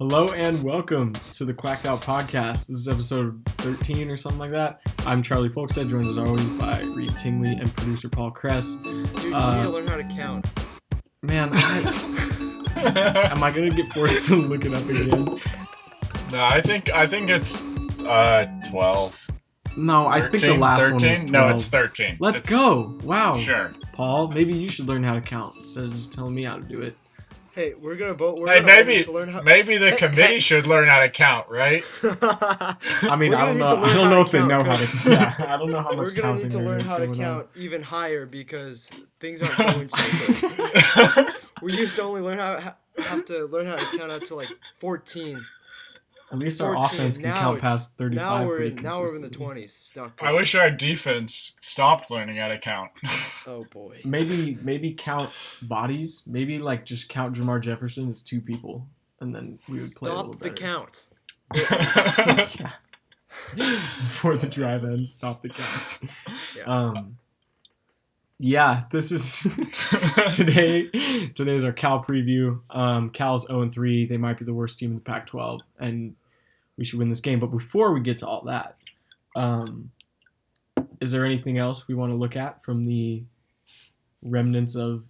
Hello and welcome to the Quacked Out Podcast. This is episode 13 or something like that. I'm Charlie Folkstead, joined as always by Reed Tingley and producer Paul Kress. Dude, you Uh, need to learn how to count. Man, I, am I gonna get forced to look it up again? No, I think I think it's uh 12. No, I think the last 13? one was 12. No, it's 13. Let's It's- go! Wow, Sure. Paul, maybe you should learn how to count instead of just telling me how to do it. Hey, we're gonna vote. We're Hey, gonna maybe to learn how. maybe the Hey, committee hey. should learn how to count, right? I mean, I don't know. I don't know to if they count, know how to. Yeah, I don't know how much We're gonna need to learn how to count on. even higher because things aren't going so good. We used to only learn how have to learn how to count up to like 14. At least our 14. offense can now count past 35. Now we're in, now we're in the 20s. It's not I wish our defense stopped learning how to count. Oh boy. Maybe maybe count bodies. Maybe like just count Jamar Jefferson as two people, and then we would play a little Stop the better. count. yeah. Before the drive ends, stop the count. Yeah. Um. Yeah, this is today. Today's our Cal preview. Um, Cal's 0 3. They might be the worst team in the Pac-12, and we should win this game. But before we get to all that, um, is there anything else we want to look at from the remnants of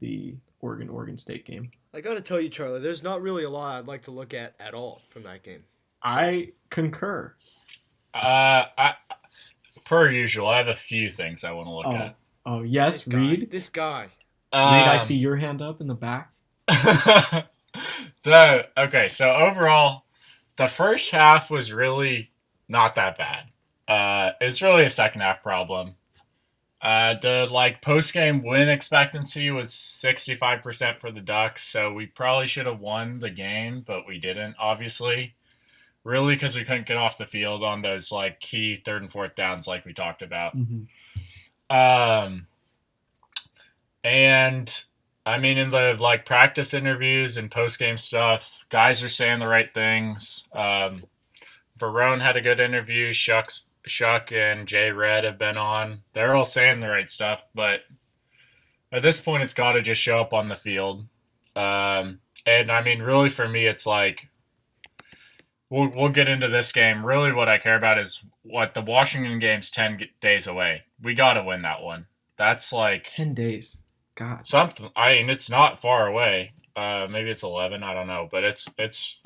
the Oregon Oregon State game? I gotta tell you, Charlie, there's not really a lot I'd like to look at at all from that game. I concur. uh, I, per usual, I have a few things I want to look Oh, at. oh yes, This guy, This guy. Reed, I Um, see your hand up in the back. the okay, so overall, the first half was really not that bad. Uh, it's really a second half problem. Uh, the like post game win expectancy was sixty five percent for the Ducks, so we probably should have won the game, but we didn't. Obviously, really because we couldn't get off the field on those like key third and fourth downs, like we talked about. hmm Um, and I mean, in the like practice interviews and post game stuff, guys are saying the right things. Um, Verone had a good interview. Shucks, Shuck and Jay Red have been on. They're all saying the right stuff, but at this point, it's got to just show up on the field. Um, and I mean, really, for me, it's like we'll we'll get into this game. Really, what I care about is what the Washington game's ten days away. We got to win that one. That's like Ten days. God. something. I mean, it's not far away. Uh, maybe it's eleven. I don't know, but it's it's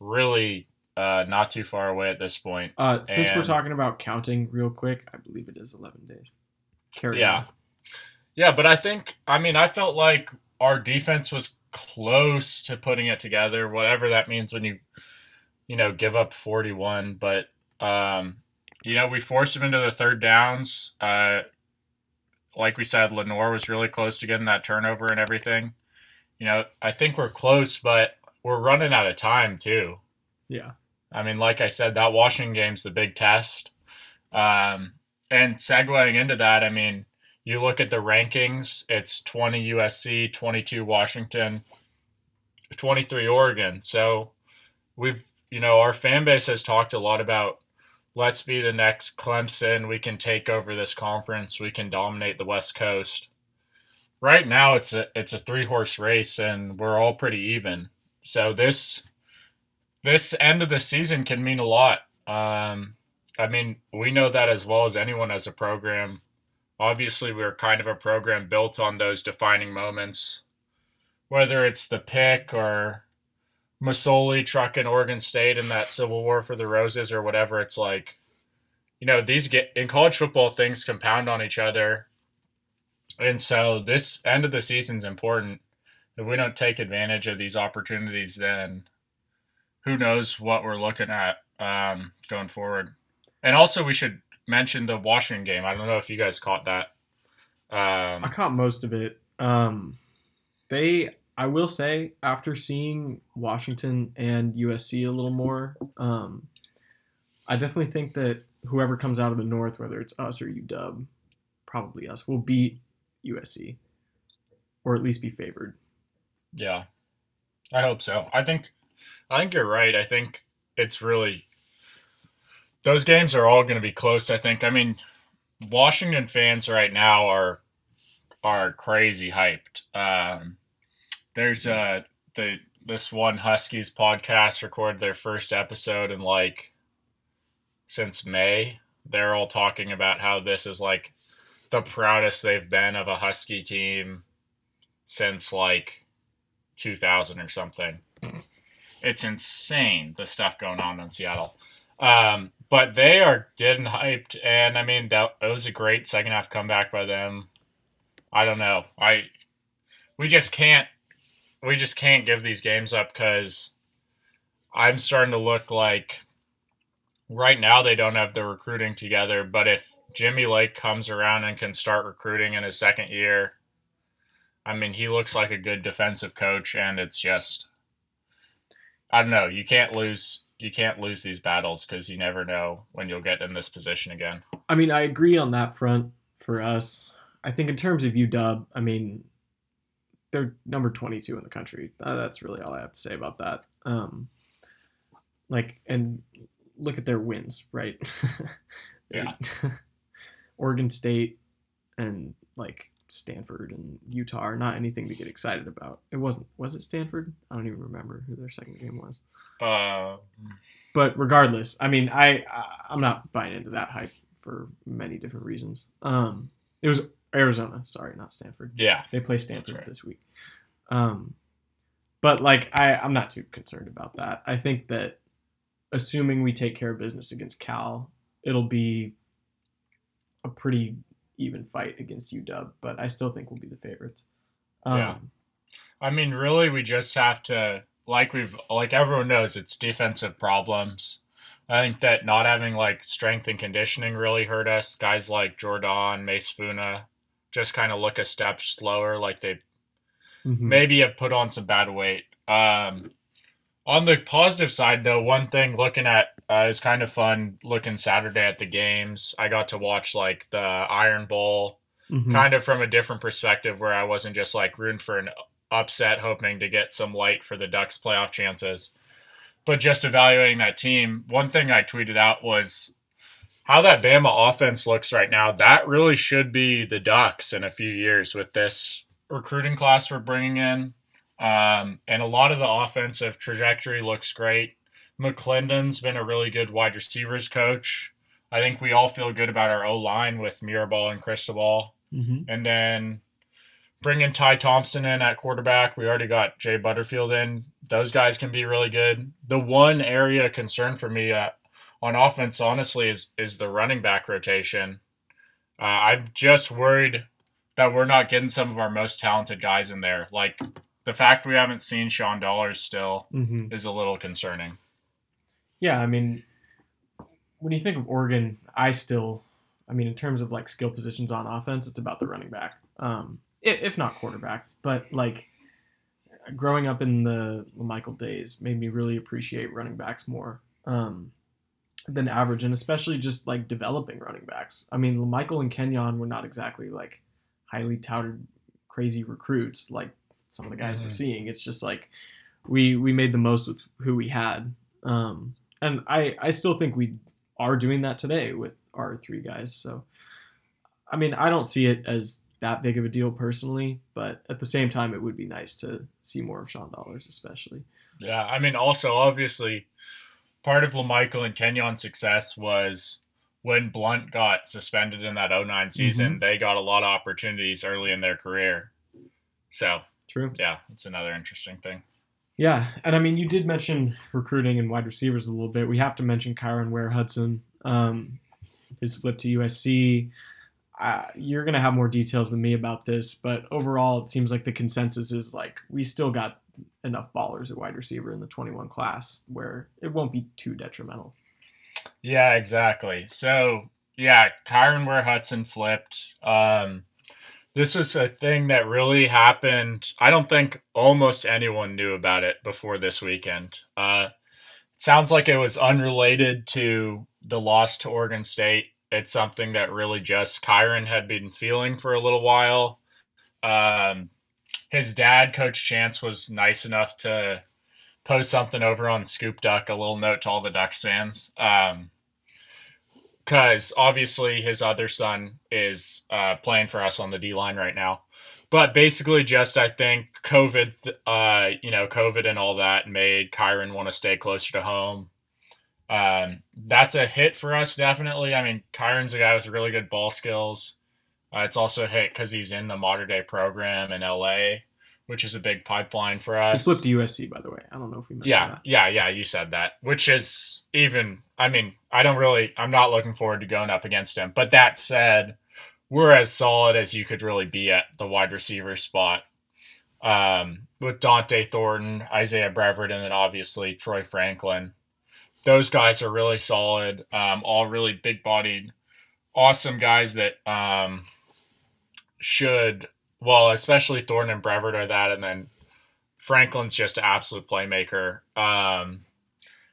really uh, not too far away at this point. Uh, since we're talking about counting real quick, I believe it is 11 days. Carry Yeah. on. Yeah, but I think I mean I felt like our defense was close to putting it together, whatever that means when you you know give up 41, but um you know, we forced them into the third downs. Uh like we said, Lenoir was really close to getting that turnover and everything. You know, I think we're close, but we're running out of time too. Yeah. I mean, like I said, that Washington game's the big test. Um, and segueing into that, I mean, you look at the rankings, it's 20 USC, 22 Washington, 23 Oregon. So we've, you know, our fan base has talked a lot about let's be the next Clemson. We can take over this conference. We can dominate the West Coast. Right now, it's a it's a three horse race, and we're all pretty even. So this this end of the season can mean a lot. Um, I mean, we know that as well as anyone as a program. Obviously, we're kind of a program built on those defining moments, whether it's the pick or Masoli trucking Oregon State in that Civil War for the Roses or whatever. It's like, you know, these get in college football things compound on each other, and so this end of the season's important. If we don't take advantage of these opportunities, then who knows what we're looking at um, going forward. And also, we should mention the Washington game. I don't know if you guys caught that. I Um, caught most of it. Um, they, I will say, after seeing Washington and USC a little more, um, I definitely think that whoever comes out of the North, whether it's us or UW, probably us, will beat USC, or at least be favored. yeah, I hope so. I think, I think you're right. I think it's really those games are all going to be close. I think. I mean, Washington fans right now are are crazy hyped. Um, there's uh the this one Huskies podcast recorded their first episode in like since May. They're all talking about how this is like the proudest they've been of a Husky team since like 2000 or something. It's insane the stuff going on in Seattle. Um, but they are getting hyped, and I mean that it was a great second half comeback by them. I don't know. I we just can't we just can't give these games up because I'm starting to look like right now they don't have the recruiting together. But if Jimmy Lake comes around and can start recruiting in his second year, I mean he looks like a good defensive coach, and it's just I don't know. You can't lose you can't lose these battles because you never know when you'll get in this position again. I mean, I agree on that front for us. I think in terms of UW, I mean, they're number 22 in the country. Uh, that's really all I have to say about that. Um, like, and look at their wins, right? Yeah. Oregon State and like Stanford and Utah are not anything to get excited about. It wasn't. Was it Stanford? I don't even remember who their second game was. Uh, But regardless, I mean, I, I I'm not buying into that hype for many different reasons. Um, it was Arizona, sorry, not Stanford. yeah, They play Stanford right. this week. Um, but like I, I'm not too concerned about that. I think that assuming we take care of business against Cal, it'll be a pretty even fight against UW. But I still think we'll be the favorites. Um, Yeah. I mean, really, we just have to, like we've, like everyone knows, it's defensive problems. I think that not having like strength and conditioning really hurt us. Guys like Jordan, Mase Funa, just kind of look a step slower, like they mhm. maybe have put on some bad weight. Um, on the positive side, though, one thing looking at uh, is kind of fun looking Saturday at the games. I got to watch like the Iron Bowl Mhm. kind of from a different perspective where I wasn't just like rooting for an upset, hoping to get some light for the Ducks' playoff chances, but just evaluating that team. One thing I tweeted out was how that Bama offense looks right now. That really should be the Ducks in a few years with this recruiting class we're bringing in. Um, and a lot of the offensive trajectory looks great. McClendon's been a really good wide receivers coach. I think we all feel good about our O line with Mirabal and Cristobal. Mhm. And then bringing Ty Thompson in at quarterback. We already got Jay Butterfield in. Those guys can be really good. The one area concern for me uh, on offense, honestly, is is the running back rotation. Uh, I'm just worried that we're not getting some of our most talented guys in there. Like the fact we haven't seen Sean Dollars still Mhm. is a little concerning. Yeah, I mean, when you think of Oregon, I still, I mean, in terms of like skill positions on offense, it's about the running back, um, if not quarterback. But like growing up in the Michael days made me really appreciate running backs more um, than average, and especially just like developing running backs. I mean, Michael and Kenyon were not exactly like highly touted, crazy recruits like some of the guys we're Mhm. seeing. It's just like we we made the most with who we had. Um, and I, I still think we are doing that today with our three guys. So, I mean, I don't see it as that big of a deal personally, but at the same time, it would be nice to see more of Sean Dollars, especially. Yeah, I mean, also obviously, part of LaMichael and Kenyon's success was when Blount got suspended in that 9 season. They got a lot of opportunities early in their career. So True. yeah, it's another interesting thing. Yeah, and I mean, you did mention recruiting and wide receivers a little bit. We have to mention Kyron Ware Hudson, um, his flip to USC. Uh, you're gonna have more details than me about this, but overall, it seems like the consensus is like we still got enough ballers at wide receiver in the 21 class where it won't be too detrimental. Yeah, exactly. So yeah, Kyron Ware Hudson flipped. Um, this was a thing that really happened. I don't think almost anyone knew about it before this weekend. Uh, it sounds like it was unrelated to the loss to Oregon State. It's something that really just Kyron had been feeling for a little while. Um, his dad, Coach Chance, was nice enough to post something over on Scoop Duck, a little note to all the Ducks fans. Um, because obviously his other son is uh, playing for us on the D line right now. but basically, just I think COVID, uh, you know, COVID and all that made Kyron want to stay closer to home. Um, that's a hit for us, definitely. I mean, Kyron's a guy with really good ball skills. Uh, it's also hit because he's in the Mater Dei program in LA, which is a big pipeline for us. He flipped to USC, by the way. I don't know if we mentioned Yeah, that. yeah, yeah. You said that, which is even. I mean, I don't really. I'm not looking forward to going up against him. But that said, we're as solid as you could really be at the wide receiver spot. Um, with Dont'e Thornton, Isaiah Brevard, and then obviously Troy Franklin. Those guys are really solid. Um, all really big-bodied, awesome guys that um, should. Well, especially Thornton and Brevard are that, and then Franklin's just an absolute playmaker. Um,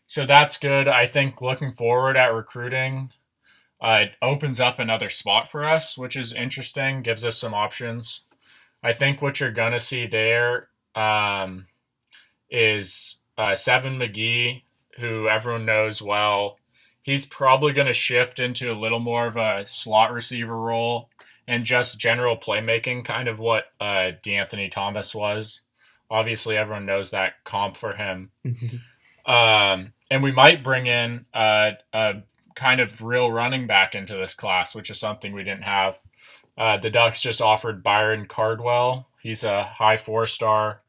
so that's good. I think looking forward at recruiting, uh, it opens up another spot for us, which is interesting, gives us some options. I think what you're to see there um, is uh, Seven McGee, who everyone knows well. He's probably to shift into a little more of a slot receiver role and just general playmaking, kind of what uh, De'Anthony Thomas was obviously everyone knows that comp for him. Um, and we might bring in uh, a kind of real running back into this class, which is something we didn't have. Uh, the Ducks just offered Byron Cardwell. He's a high four star.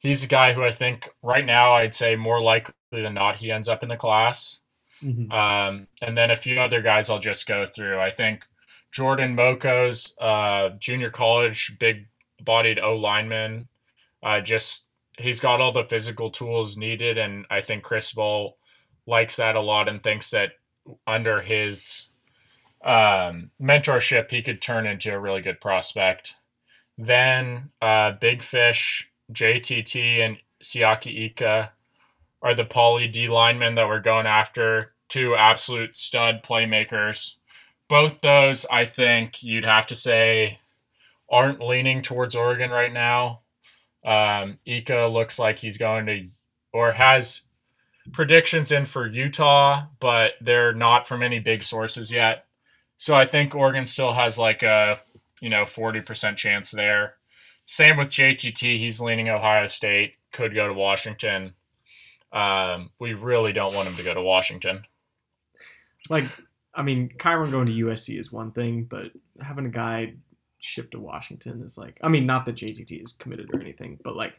He's a guy who I think right now I'd say more likely than not he ends up in the class. Mhm. Um, and then a few other guys I'll just go through. I think Jordan Moko's uh, junior college, big bodied O lineman. Uh, just he's got all the physical tools needed, and I think Cristobal likes that a lot and thinks that under his um, mentorship, he could turn into a really good prospect. Then uh, Big Fish, JTT, and Siaki Ika are the poly D linemen that we're going after. Two absolute stud playmakers. Both those, I think, you'd have to say, aren't leaning towards Oregon right now. Um, Ika looks like he's going to, or has predictions in for Utah, but they're not from any big sources yet. So I think Oregon still has like a, you know, 40% chance there. Same with JTT. He's leaning Ohio State, could go to Washington. Um, we really don't want him to go to Washington. Like, I mean, Kyron going to USC is one thing, but having a guy shift to Washington is like, I mean, not that JTT is committed or anything, but like,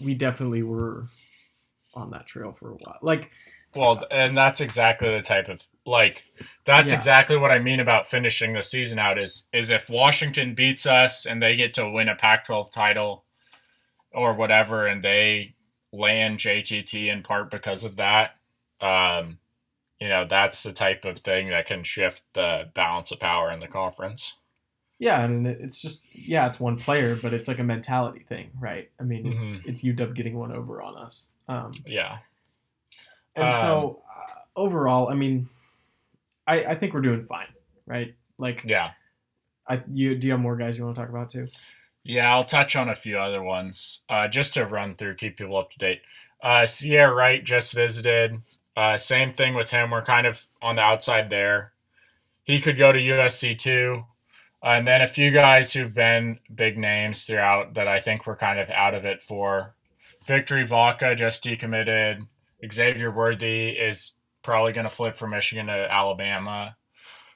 we definitely were on that trail for a while. Like, Well, and that's exactly the type of like that's Yeah. exactly what I mean about finishing the season out is is if Washington beats us and they get to win a Pac-12 title or whatever and they land JTT in part because of that, um, you know, that's the type of thing that can shift the balance of power in the conference. yeah, and it's just, yeah, it's one player, but it's like a mentality thing, right? I mean, it's Mhm. it's UW getting one over on us. Um, Yeah. And Um, so uh, overall, I mean, I, I think we're doing fine, right? Like, Yeah. I you do you have more guys you want to talk about too? Yeah, I'll touch on a few other ones uh, just to run through, keep people up to date. Uh, Sierra Wright just visited. Uh, same thing with him. We're kind of on the outside there. He could go to USC too. and then a few guys who've been big names throughout that I think we're kind of out of it for. Victory Vaka just decommitted. Xavier Worthy is probably going to flip from Michigan to Alabama.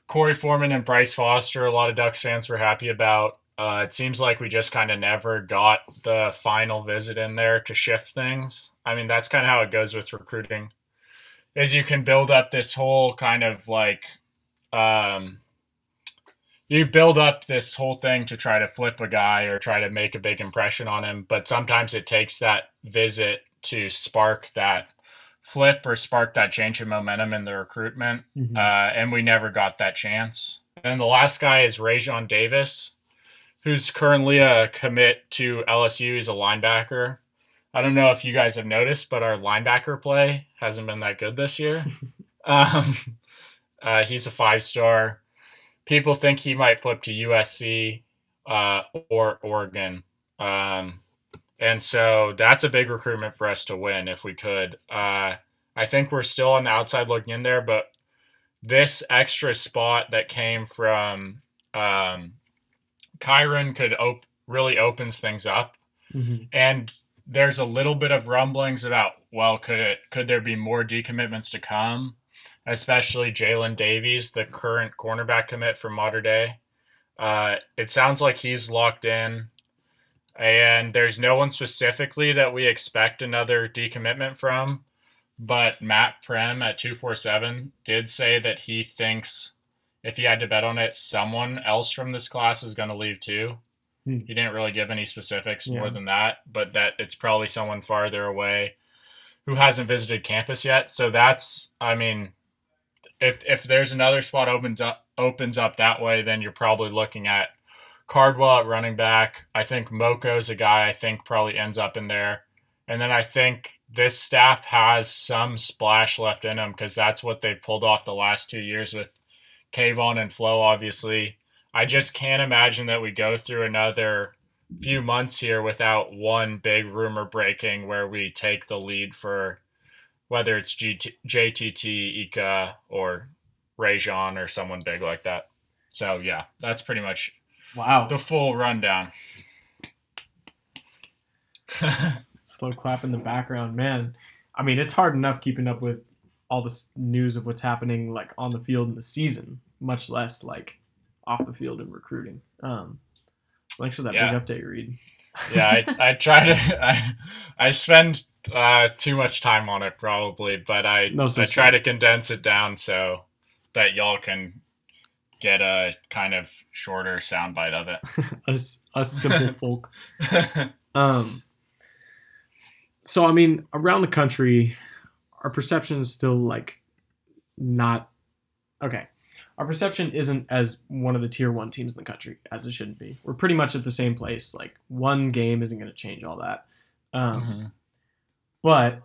Korey Foreman and Bryce Foster, a lot of Ducks fans were happy about. Uh, it seems like we just kind of never got the final visit in there to shift things. I mean, that's kind of how it goes with recruiting. Is you can build up this whole kind of like, um, you build up this whole thing to try to flip a guy or try to make a big impression on him, but sometimes it takes that visit to spark that flip or spark that change in momentum in the recruitment Mhm. uh, and we never got that chance. And the last guy is Raesjon Davis, who's currently a commit to LSU. He's a linebacker. I don't know if you guys have noticed, but our linebacker play hasn't been that good this year. um, uh, he's a five star. People think he might flip to USC uh, or Oregon. Um, and so that's a big recruitment for us to win if we could. Uh, I think we're still on the outside looking in there, but this extra spot that came from um, Kyron could op- really opens things up, Mhm. and there's a little bit of rumblings about well, could it could there be more decommitments to come, especially Jaylin Davies, the current cornerback commit from Mater Dei. Uh, it sounds like he's locked in, and there's no one specifically that we expect another decommitment from. But Matt Prehm at two four seven did say that he thinks if he had to bet on it, someone else from this class is going to leave too. Hmm. He didn't really give any specifics more than that, but that it's probably someone farther away who hasn't visited campus yet. So that's, I mean, if if there's another spot opens up opens up that way, then you're probably looking at Cardwell at running back. I think Moko's a guy I think probably ends up in there, and then I think this staff has some splash left in them because that's what they pulled off the last two years with Kayvon and Flo, obviously. I just can't imagine that we go through another few months here without one big rumor breaking where we take the lead for whether it's GT, JTT, Ika, or Raesjon or someone big like that. So yeah, that's pretty much Wow. the full rundown. Slow clap in the background, man. I mean, it's hard enough keeping up with all this news of what's happening like on the field in the season, much less like off the field and recruiting. Um, thanks for that Yeah. big update, Reed. yeah, I, I try to I, I spend uh, too much time on it probably, but I No I try thing. to condense it down so that y'all can get a kind of shorter soundbite of it. us, us simple folk. Um, so I mean, around the country, our perception is still like not okay. Our perception isn't as one of the tier one teams in the country as it shouldn't be. We're pretty much at the same place. Like one game isn't going to change all that. Um, Mhm. but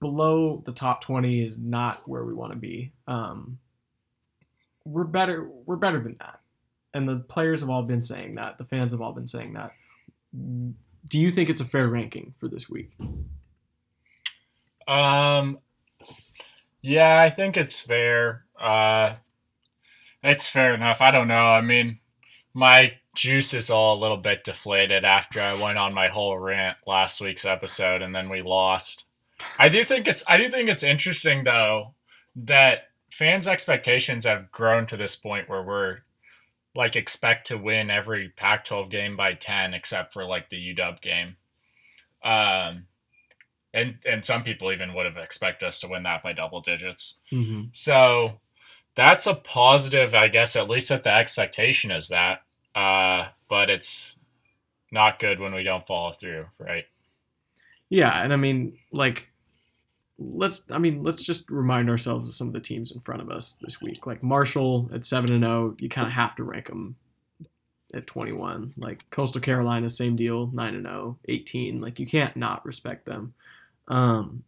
below the top 20 is not where we want to be um, we're better we're better than that and the players have all been saying that the fans have all been saying that do you think it's a fair ranking for this week Um, yeah, I think it's fair. Uh, it's fair enough. I don't know. I mean, my juice is all a little bit deflated after I went on my whole rant last week's episode, and then we lost. I do think it's I do think it's interesting though that fans' expectations have grown to this point where we're like expect to win every Pac-12 game by ten, except for like the UW game. Um, and and some people even would have expected us to win that by double digits. mm-hmm. So that's a positive, I guess. At least that the expectation is that, uh, but it's not good when we don't follow through, right? yeah and i mean like let's i mean let's just remind ourselves of some of the teams in front of us this week like marshall at 7 and 0 you kind of have to rank them at 21 like coastal carolina same deal 9 and 0 18 like you can't not respect them um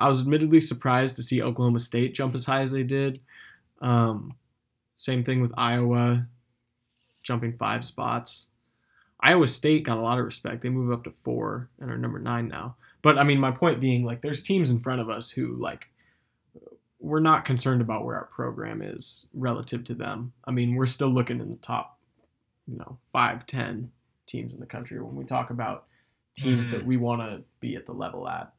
i was admittedly surprised to see oklahoma state jump as high as they did. Um same thing with iowa jumping five spots. Iowa state got a lot of respect. They move up to four and are number nine now. But i mean my point being like there's teams in front of us who like we're not concerned about where our program is relative to them. I mean we're still looking in the top you know five ten teams in the country when we talk about teams Mhm. that we want to be at the level at.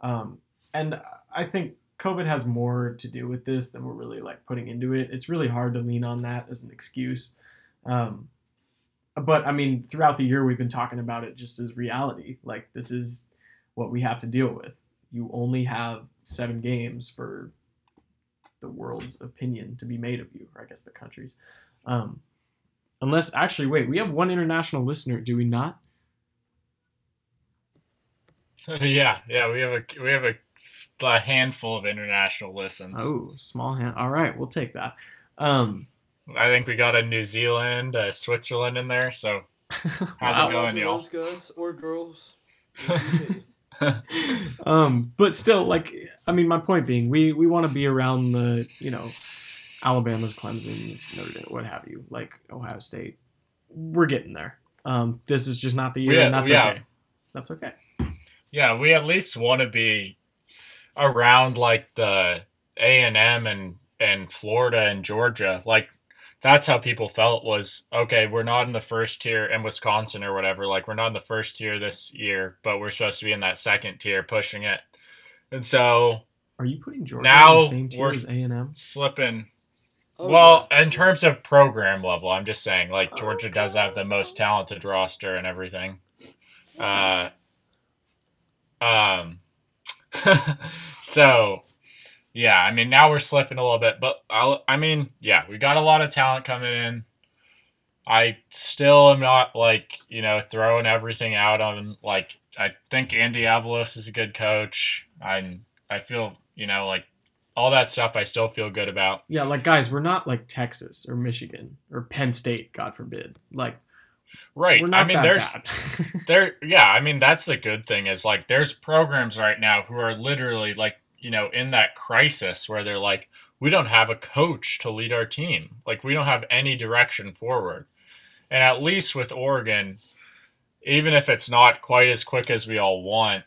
Um, and i think covid has more to do with this than we're really like putting into it. It's really hard to lean on that as an excuse. Um, but i mean throughout the year we've been talking about it just as reality. Like this is what we have to deal with. You only have seven games for the world's opinion to be made of you or i guess the country's. Um, unless actually wait we have one international listener do we not? Yeah, yeah. We have a we have a, a handful of international listens. oh small hand all right we'll take that um, I think we got a New Zealand, a Switzerland in there. So How's it wow. Shout out going, to y'all? guys or girls. Um, but still, like, I mean, my point being, we we want to be around the, you know, Alabama's, Clemson's, Notre Dame, what have you, like Ohio State. We're getting there. Um, this is just not the year, Yeah, and that's yeah. okay. That's okay. yeah, we at least want to be around like the A and M and and Florida and Georgia. Like that's how people felt was okay, we're not in the first tier in Wisconsin or whatever. Like we're not in the first tier this year, but we're supposed to be in that second tier pushing it. And so Are you putting Georgia Now in the same tier we're- as A and M? slipping Oh, well, yeah. in terms of program level, I'm just saying like Georgia does have the most talented roster and everything. Uh um so yeah, I mean now we're slipping a little bit, but I'll, I mean, yeah, we got a lot of talent coming in. I still am not like, you know, throwing everything out on like I think Andy Avalos is a good coach. I I feel, you know, like all that stuff I still feel good about. Yeah, like guys, we're not like Texas or Michigan or Penn State, God forbid. Like Right. I mean there's there yeah i mean that's the good thing is like there's programs right now who are literally like you know in that crisis where they're like we don't have a coach to lead our team. Like we don't have any direction forward. And at least with oregon even if it's not quite as quick as we all want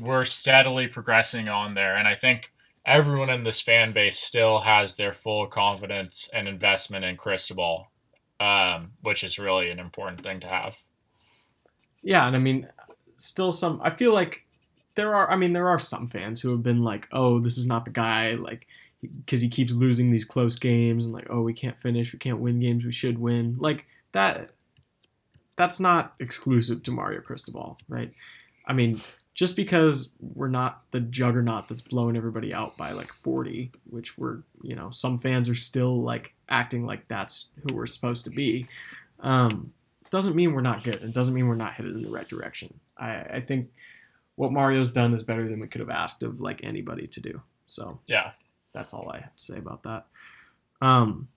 we're steadily progressing on there. And i think everyone in this fan base still has their full confidence and investment in cristobal um, which is really an important thing to have yeah, and I mean, still some. I feel like there are. I mean, there are some fans who have been like, "Oh, this is not the guy," like because he keeps losing these close games, and like, "Oh, we can't finish. We can't win games. We should win." Like that. That's not exclusive to Mario Cristobal, right? I mean, just because we're not the juggernaut that's blowing everybody out by like 40, which we're, you know, some fans are still like acting like that's who we're supposed to be. Um, doesn't mean we're not good. It doesn't mean we're not headed in the right direction. I, I think what Mario's done is better than we could have asked of like anybody to do. So yeah that's all I have to say about that. Um,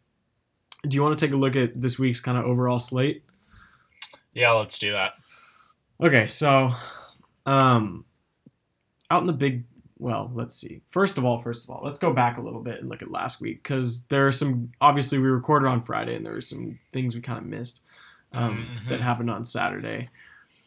do you want to take a look at this week's kind of overall slate? Yeah, let's do that. Okay, so um out in the big well, let's see. First of all, first of all, let's go back a little bit and look at last week because there are some obviously we recorded on Friday and there were some things we kind of missed um, Mhm. that happened on Saturday.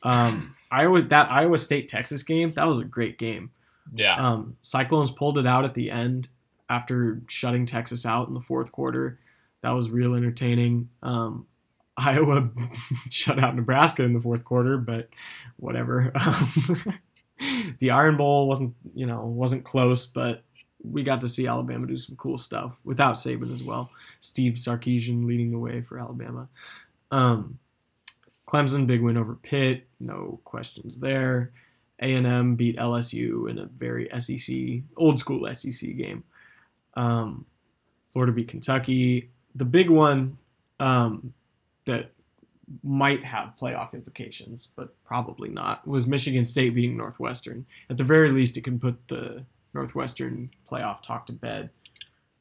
Um, Iowa that Iowa State Texas game that was a great game. Yeah. Um, Cyclones pulled it out at the end after shutting Texas out in the fourth quarter. That was real entertaining. Um, Iowa shut out Nebraska in the fourth quarter, but whatever. Um, the Iron Bowl wasn't, you know, wasn't close, but we got to see Alabama do some cool stuff without Saban as well. Steve Sarkisian leading the way for Alabama. Um, Clemson big win over Pitt, no questions there. A&M beat LSU in a very SEC, old school SEC game. Um, Florida beat Kentucky. The big one um, that might have playoff implications, but probably not, was Michigan State beating Northwestern. At the very least, it can put the Northwestern playoff talk to bed,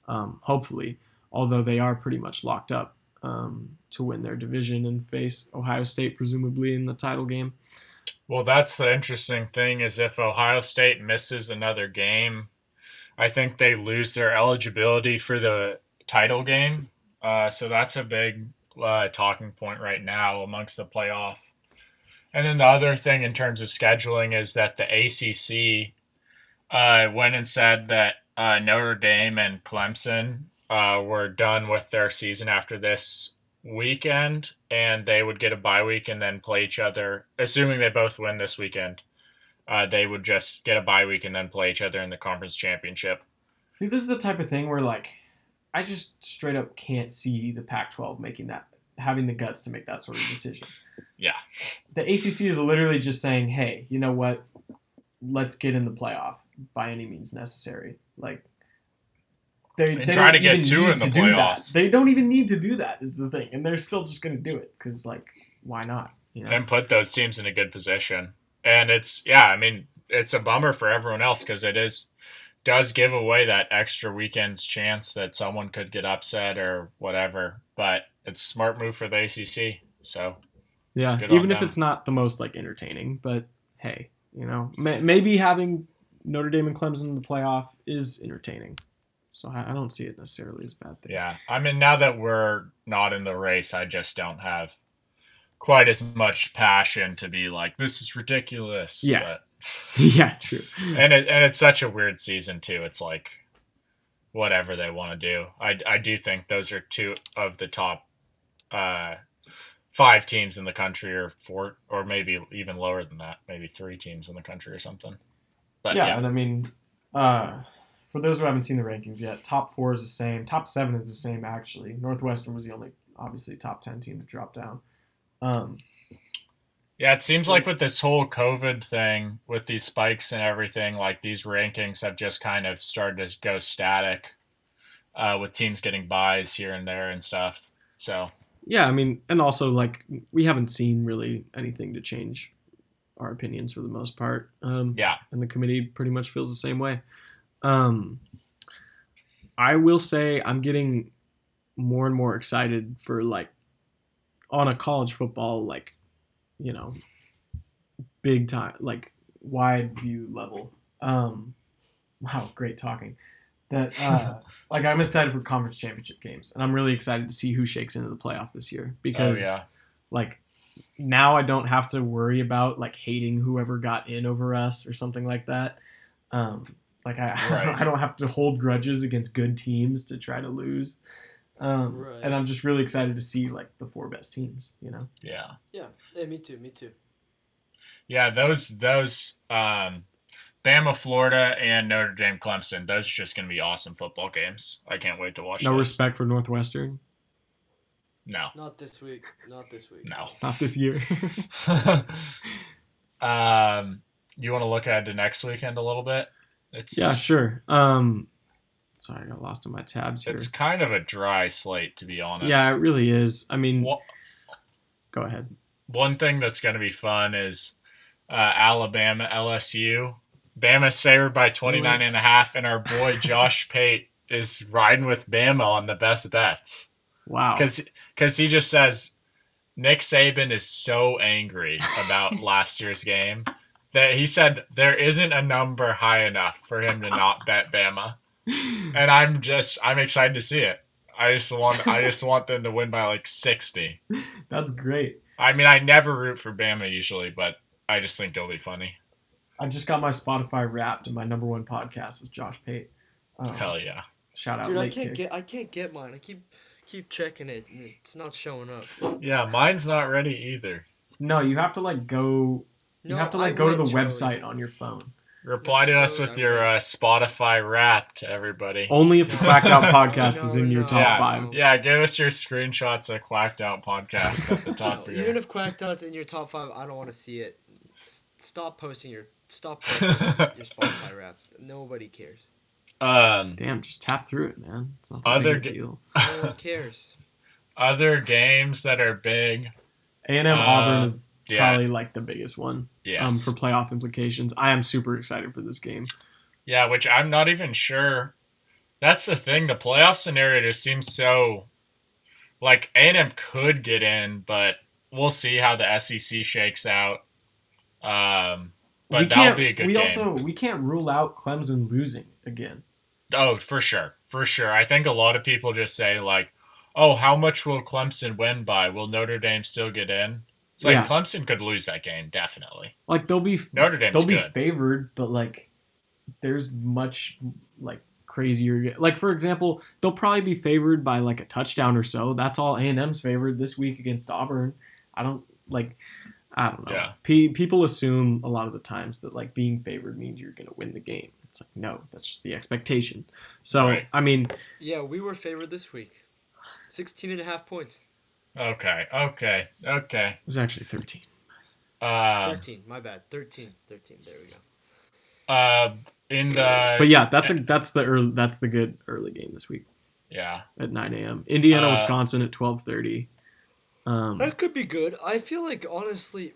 um, hopefully, although they are pretty much locked up um, to win their division and face Ohio State, presumably, in the title game. Well, that's the interesting thing is if Ohio State misses another game, I think they lose their eligibility for the title game. Uh, so that's a big uh, talking point right now amongst the playoff. And then the other thing in terms of scheduling is that the ACC uh, went and said that uh, Notre Dame and Clemson uh, were done with their season after this weekend, and they would get a bye week and then play each other. Assuming they both win this weekend, uh, they would just get a bye week and then play each other in the conference championship. See, this is the type of thing where like I just straight up can't see the Pac-12 making that having the guts to make that sort of decision. Yeah. The ACC is literally just saying, "Hey, you know what? Let's get in the playoff by any means necessary." Like they, they try to get two in the to do that. playoff. They don't even need to do that. Is the thing, and they're still just going to do it because like why not? You know? and put those teams in a good position. And it's yeah, I mean, it's a bummer for everyone else because it is does give away that extra weekend's chance that someone could get upset or whatever. But it's a smart move for the ACC. So Yeah, even if them. it's not the most like entertaining, but hey, you know, may, maybe having Notre Dame and Clemson in the playoff is entertaining. So I, I don't see it necessarily as a bad thing. yeah, I mean, now that we're not in the race, I just don't have quite as much passion to be like, this is ridiculous. Yeah. yeah, true. And it and it's such a weird season too. It's like whatever they want to do. I I do think those are two of the top uh, five teams in the country, or four, or maybe even lower than that, maybe three teams in the country or something. But yeah, yeah, and I mean, uh, for those who haven't seen the rankings yet, top four is the same. Top seven is the same actually. Northwestern was the only obviously top ten team to drop down. Um, Yeah, it seems like with this whole COVID thing, with these spikes and everything, like these rankings have just kind of started to go static, uh, with teams getting buys here and there and stuff. So yeah, I mean, and also like we haven't seen really anything to change our opinions for the most part. Um, yeah, and the committee pretty much feels the same way. Um, I will say I'm getting more and more excited for like on a college football like you know big time like wide view level. Um, wow, great talking. That uh, like I'm excited for conference championship games, and I'm really excited to see who shakes into the playoff this year because oh yeah, like now I don't have to worry about like hating whoever got in over us or something like that. Um, like I, Right. I don't have to hold grudges against good teams to try to lose. Um, Right. And I'm just really excited to see like the four best teams. You know. yeah, Yeah. Hey, me too. Me too. yeah. Those those um, Bama, Florida, and Notre Dame, Clemson. Those are just gonna be awesome football games. I can't wait to watch. No those. respect for Northwestern. No, Not this week. Not this week. no. Not this year. um, you want to look ahead to next weekend a little bit? It's yeah, sure. Um, sorry, I got lost in my tabs here. It's kind of a dry slate, to be honest. Yeah, it really is. I mean, go ahead. One thing that's going to be fun is uh, Alabama LSU. Bama's favored by 29 and a half, and our boy Josh Pate is riding with Bama on the best bets Wow. because he just says Nick Saban is so angry about last year's game that he said there isn't a number high enough for him to not bet Bama, and I'm just I'm excited to see it. I just want I just want them to win by like 60. That's great. I mean, I never root for Bama usually, but I just think it'll be funny. I just got my Spotify wrapped, and my number one podcast was Josh Pate. Um, Hell yeah. Shout out, Dude, I can't Kick. get. I can't get mine. I keep keep checking it. and It's not showing up. Yeah, mine's not ready either. No, you have to like go. You No, have to I like go to the went, website on your phone. Reply to us with your uh, Spotify Wrapped, everybody. Only if the Quacked Out podcast is in your top Yeah. five. Yeah, give us your screenshots of Quacked Out Podcast at the top No, of your. even if Quacked Out's in your top five, I don't want to see it. S- stop posting your stop posting your Spotify rap. Nobody cares. um, Damn, just tap through it, man. It's not Other big ga- deal. No one cares. other games that are big. A and Uh, M Auburn is Yeah, probably like the biggest one yes. um, for playoff implications. I am super excited for this game. Yeah, which I'm not even sure. That's the thing. The playoff scenario just seems so. Like A&M could get in, but we'll see how the SEC shakes out. Um, but we that'll be a good we game. also we can't rule out Clemson losing again. Oh, for sure, for sure. I think a lot of people just say like, "Oh, how much will Clemson win by? Will Notre Dame still get in?" It's like Yeah. Clemson could lose that game definitely. Like they'll be Notre Dame's they'll be good. favored, but like there's much like crazier. Like for example, they'll probably be favored by like a touchdown or so. That's all A and M's favored this week against Auburn. I don't like. I don't know. Yeah. Pe- people assume a lot of the times that like being favored means you're gonna win the game. It's like no, that's just the expectation. So Right. I mean, Yeah, we were favored this week. 16 and a half points. Okay, okay, okay. It was actually 13. Um, 13. My bad. 13. 13. There we go. uh, in the But yeah, that's a that's the early, that's the good early game this week yeah, at 9 a.m. Indiana, Uh, Wisconsin at 12:30. Um, That could be good. I feel like honestly,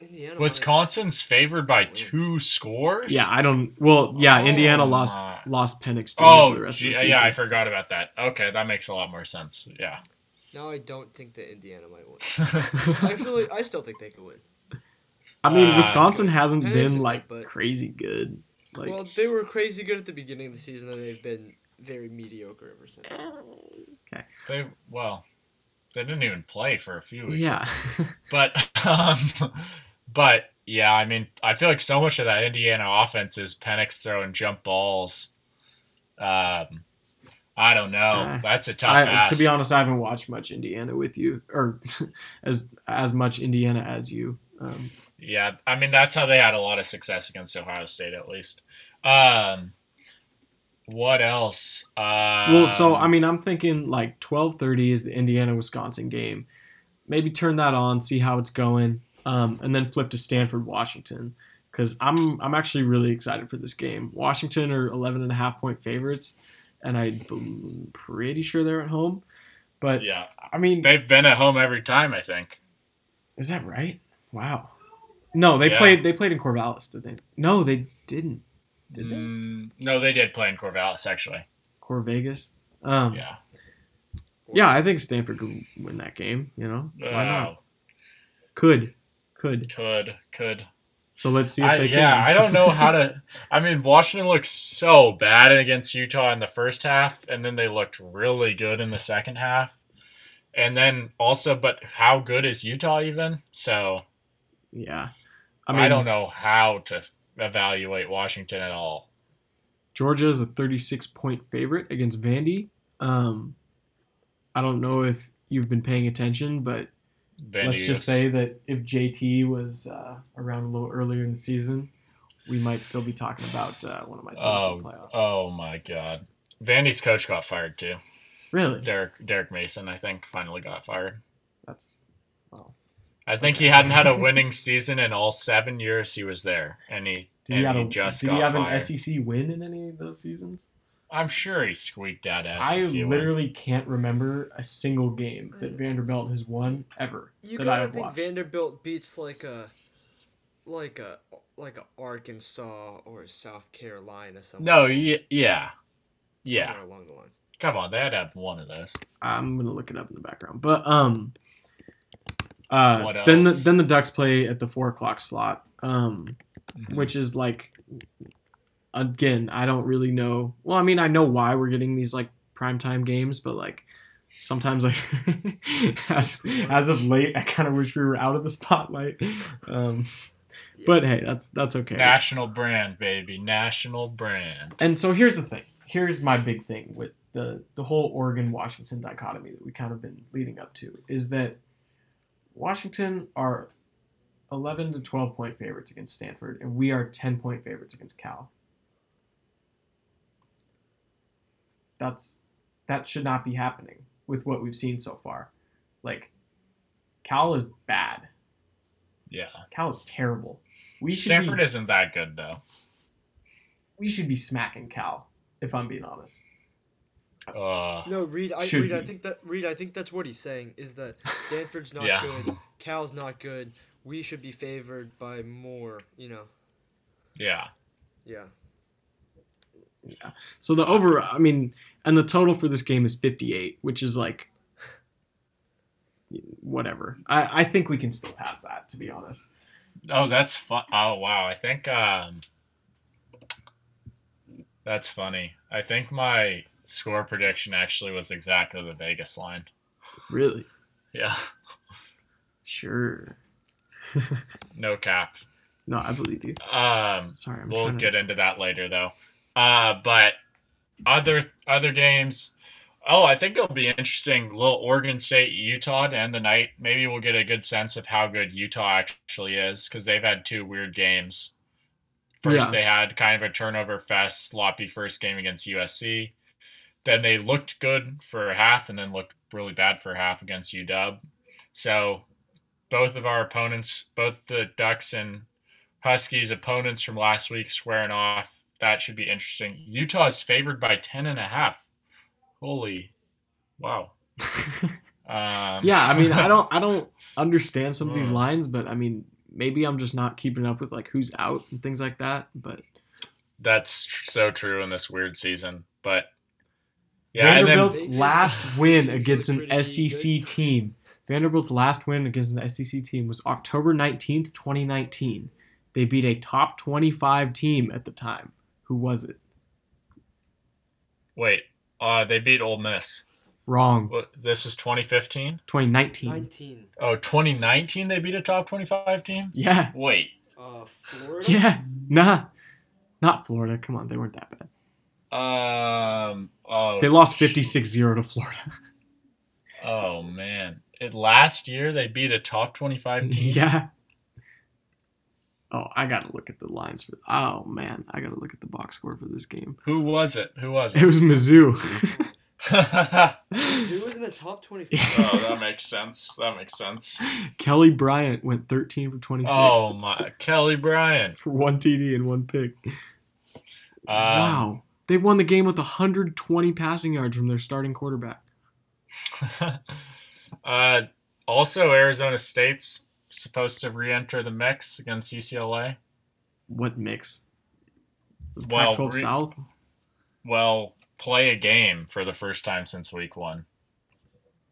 Indiana. Wisconsin's favored by two scores. Yeah, I don't. Well, yeah, Oh Indiana lost my. lost Penix Oh, the rest gee, of the season. yeah, I forgot about that. Okay, that makes a lot more sense. Yeah. Now I don't think that Indiana might win. I feel like I still think they could win. I mean, Uh, Wisconsin hasn't Penix been is good, like crazy good. Like, well, they were crazy good at the beginning of the season, and they've been very mediocre ever since. Okay. They well, they didn't even play for a few weeks. Yeah, But um, but yeah, I mean, I feel like so much of that Indiana offense is Penix throwing jump balls. Um, I don't know. Uh, That's a tough I, ask. to be honest, I haven't watched much Indiana with you, or as as much Indiana as you. Um, Yeah, I mean that's how they had a lot of success against Ohio State, at least. Um, what else? Um, well, so I mean, I'm thinking like 12:30 is the Indiana Wisconsin game. Maybe turn that on, see how it's going, um, and then flip to Stanford Washington because I'm I'm actually really excited for this game. Washington are 11 and a half point favorites, and I'm pretty sure they're at home. But yeah, I mean, they've been at home every time. I think. Is that right? Wow. No, they Yeah. played. They played in Corvallis, did they? No, they didn't. Did they? Mm, no, they did play in Corvallis actually. Cor Vegas. Um, Yeah. yeah, I think Stanford could win that game. You know, why not? Oh, Could, could. could could. So let's see if I, they yeah, can. I don't know how to. I mean, Washington looked so bad against Utah in the first half, and then they looked really good in the second half. And then also, but how good is Utah even? So yeah, I, mean, I don't know how to evaluate Washington at all. Georgia is a 36 point favorite against Vandy. Um, I don't know if you've been paying attention, but Vandy let's just say that if JT was uh, around a little earlier in the season, we might still be talking about uh, one of my teams in the Oh, playoff. oh my God! Vandy's coach got fired too. Really? Derek Derek Mason, I think, finally got fired. That's oh. I think he hadn't had a winning season in all seven years he was there, and he Did he and have, he a, just did he have fired. an SEC win in any of those seasons? I'm sure he squeaked out SEC. I win. literally can't remember a single game that Vanderbilt has won ever. You that I gotta have think watched. Vanderbilt beats like a, like a like a Arkansas or South Carolina something. No, y- yeah, yeah. somewhere along the line. Come on, they had to have one of those. I'm gonna look it up in the background, but um, uh, What then the else? then the Ducks play at the four o'clock slot, um, Mm-hmm. which is like, again, I don't really know. Well, I mean, I know why we're getting these like primetime games, but like sometimes like as as of late, I kind of wish we were out of the spotlight. Um, but hey, that's that's okay. National brand, baby, national brand. And so here's the thing. Here's my big thing with the the whole Oregon Washington dichotomy that we kind of been leading up to is that Washington are 11 to 12 point favorites against Stanford and we are 10 point favorites against Cal. That's that should not be happening with what we've seen so far. Like Cal is bad. Yeah, Cal is terrible. We should Stanford be, isn't that good though. we should be smacking Cal if I'm being honest. Uh, No, Reed. I Should Reed. I think that Reed. I think that's what he's saying is that Stanford's not Yeah. good, Cal's not good. We should be favored by more. You know. yeah, Yeah. Yeah. So the over, I mean, and the total for this game is 58, which is like whatever. I, I think we can still pass that, to be honest. Oh, that's fun. Oh, wow. I think um, that's funny. I think my score prediction actually was exactly the Vegas line. Really? Yeah, Sure. no cap. No, I believe you. Um, Sorry, I'm we'll to. get into that later though. Uh, but other other games. Oh, I think it'll be interesting. Little Oregon State, Utah to end the night. Maybe we'll get a good sense of how good Utah actually is because they've had two weird games. First, Yeah. they had kind of a turnover fest, sloppy first game against USC. Then they looked good for a half and then looked really bad for a half against UW. So, both of our opponents, both the Ducks and Huskies opponents from last week squaring off. That should be interesting. Utah is favored by 10 and a half. Holy wow. Um, yeah, I mean, I don't, I don't understand some of these Hmm. lines, but I mean, maybe I'm just not keeping up with like who's out and things like that. But that's tr- so true in this weird season. But yeah, and then, Vanderbilt's last win against an SEC good. team. Vanderbilt's last win against an SEC team was October 19th, 2019. They beat a top 25 team at the time. Who was it? wait, uh, they beat Ole Miss. Wrong. What, this is 2015? 2019. Nineteen. Oh, 2019 they beat a top 25 team? Yeah. Wait, Uh, Florida. Yeah. Nah. Not Florida. Come on, they weren't that bad. Um. Oh. They lost shoot. 56-0 to Florida. Oh man! It, last year they beat a top twenty-five team. yeah. Oh, I gotta look at the lines for. Oh man, I gotta look at the box score for this game. Who was it? Who was It it? was Mizzou. Who was in the top 25? oh, that makes sense. That makes sense. Kelly Bryant went 13 for 26 Oh my, Kelly Bryant. for one TD and one pick. Um, wow, they won the game with 120 passing yards from their starting quarterback. uh, also, Arizona State's supposed to re-enter the mix against UCLA. What mix? The Well, Pac-12 re- South. Well, play a game for the first time since week one.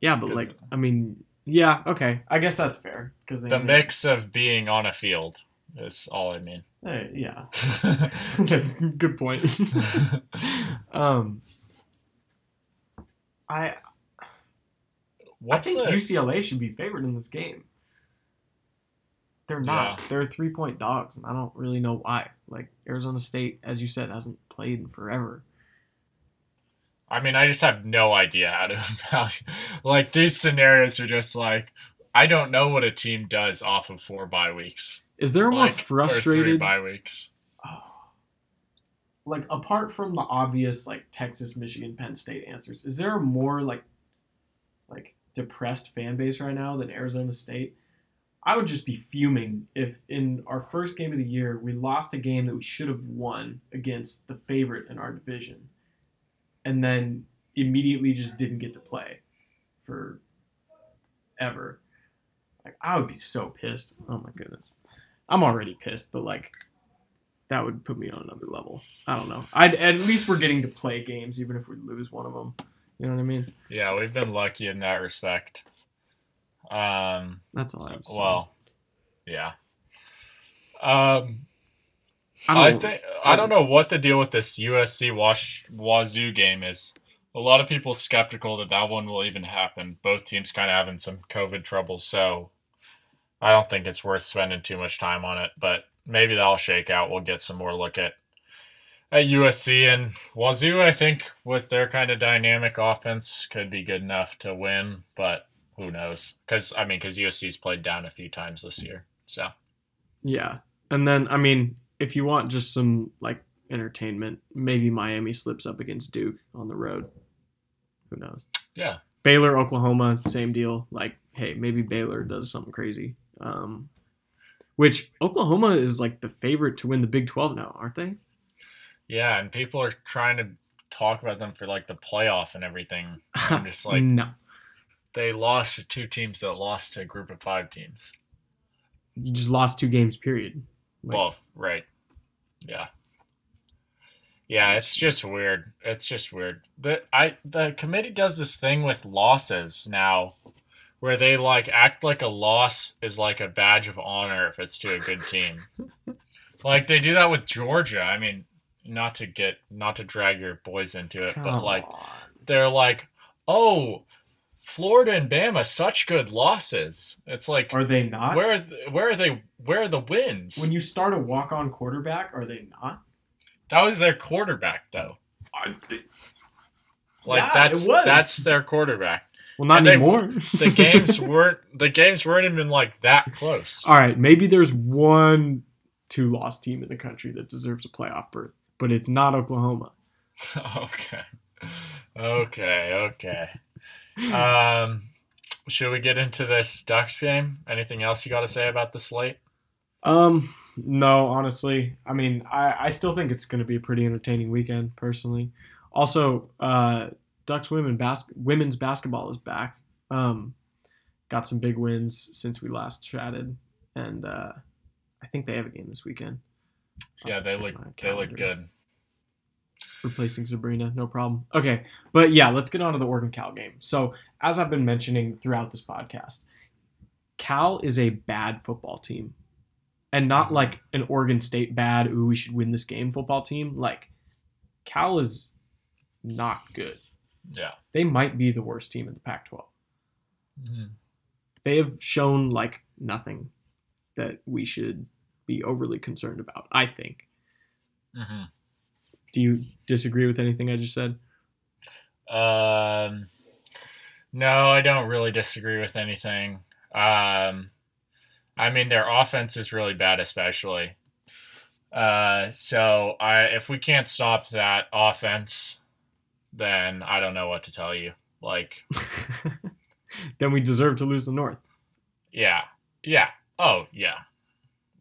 Yeah, but like, I mean, yeah, okay, I guess that's fair because The mix of being on a field is all I mean. Hey, yeah, that's a good point. um, I What's I think the UCLA should be favored in this game. They're not. Yeah. They're three point dogs, and I don't really know why. Like Arizona State, as you said, hasn't played in forever. I mean, I just have no idea how to evaluate. Like these scenarios are just like I don't know what a team does off of four bye weeks. Is there a more Like, three frustrated? bye weeks. Oh. like apart from the obvious like Texas, Michigan, Penn State answers, is there a more like like depressed fan base right now than Arizona State? I would just be fuming if in our first game of the year we lost a game that we should have won against the favorite in our division, and then immediately just didn't get to play for ever. Like I would be so pissed. Oh my goodness. I'm already pissed, but like that would put me on another level. I don't know. I'd at least we're getting to play games, even if we lose one of them. You know what I mean? Yeah, we've been lucky in that respect. Um, That's all I have to say. well, yeah. Um, I I don't, think I don't know what the deal with this USC Wash Wazoo game is. A lot of people skeptical that that one will even happen. Both teams kind of having some COVID troubles, so I don't think it's worth spending too much time on it. But maybe that'll shake out. We'll get some more look at at USC and Wazoo. I think with their kind of dynamic offense, could be good enough to win. But who knows? Because I mean, because USC's played down a few times this year, so. Yeah, and then I mean, if you want just some like entertainment, maybe Miami slips up against Duke on the road. Who knows? Yeah. Baylor, Oklahoma, same deal. Like, hey, maybe Baylor does something crazy. Um, which Oklahoma is like the favorite to win the Big Twelve now, aren't they? Yeah, and people are trying to talk about them for like the playoff and everything. I'm just like no, they lost to two teams that lost to a group of five teams. you just lost two games. Period. Like, well, right. Yeah. Yeah, it's just weird. It's just weird. The I the committee does this thing with losses now where they like act like a loss is like a badge of honor if it's to a good team. like they do that with Georgia. I mean, not to get not to drag your boys into it, but like on. they're like, "Oh, Florida and Bama, such good losses." It's like, are they not? where, are th- where are they? Where are the wins? when you start a walk-on quarterback, are they not? that was their quarterback, though. Like Yeah, that's it was. that's their quarterback. Well, not And they- anymore. The games weren't the games weren't even like that close. All right, maybe there's one two-loss team in the country that deserves a playoff berth, but it's not Oklahoma. okay, okay, okay. Um, should we get into this Ducks game? Anything else you got to say about the slate? Um, no, honestly, I mean, I, I still think it's going to be a pretty entertaining weekend, personally. Also, uh, Ducks women bas- women's basketball is back. Um, got some big wins since we last chatted, and uh, I think they have a game this weekend. I'll Yeah, they look they look good. Replacing Sabrina, no problem. Okay, but yeah, let's get on to the Oregon Cal game. So, as I've been mentioning throughout this podcast, Cal is a bad football team. And not like an Oregon State bad, ooh, we should win this game football team. Like, Cal is not good. Yeah. They might be the worst team in the Pac 12. Mhm. They have shown like nothing that we should be overly concerned about, I think. Mhm. Do you disagree with anything I just said? Um, no, I don't really disagree with anything. Um, I mean, their offense is really bad, especially. Uh, so I if we can't stop that offense, then I don't know what to tell you. Like, then we deserve to lose the North. yeah, yeah, oh yeah.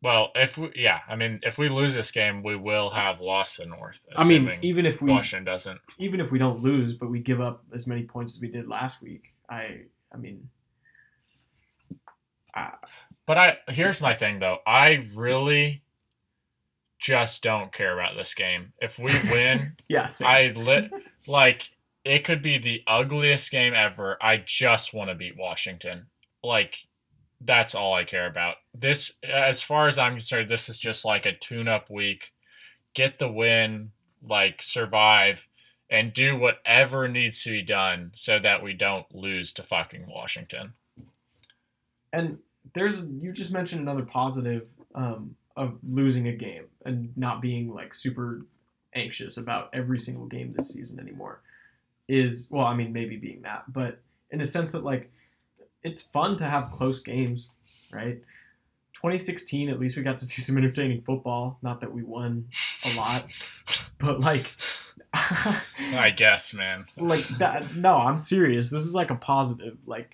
Well, if we, yeah, I mean, if we lose this game, we will have lost the North. I mean, even if we Washington doesn't. even if we don't lose, but we give up as many points as we did last week, I I mean, I, But I here's my thing though. I really just don't care about this game. If we win, yeah. I lit like it could be the ugliest game ever. I just want to beat Washington. Like that's all I care about. This as far as I'm concerned, this is just like a tune up week. Get the win, like survive and do whatever needs to be done so that we don't lose to fucking Washington. and there's you just mentioned another positive um, of losing a game and not being like super anxious about every single game this season anymore is well i mean maybe being that but in a sense that like it's fun to have close games right? 2016 at least we got to see some entertaining football. Not that we won a lot but like I guess, man. like that no i'm serious. This is like a positive like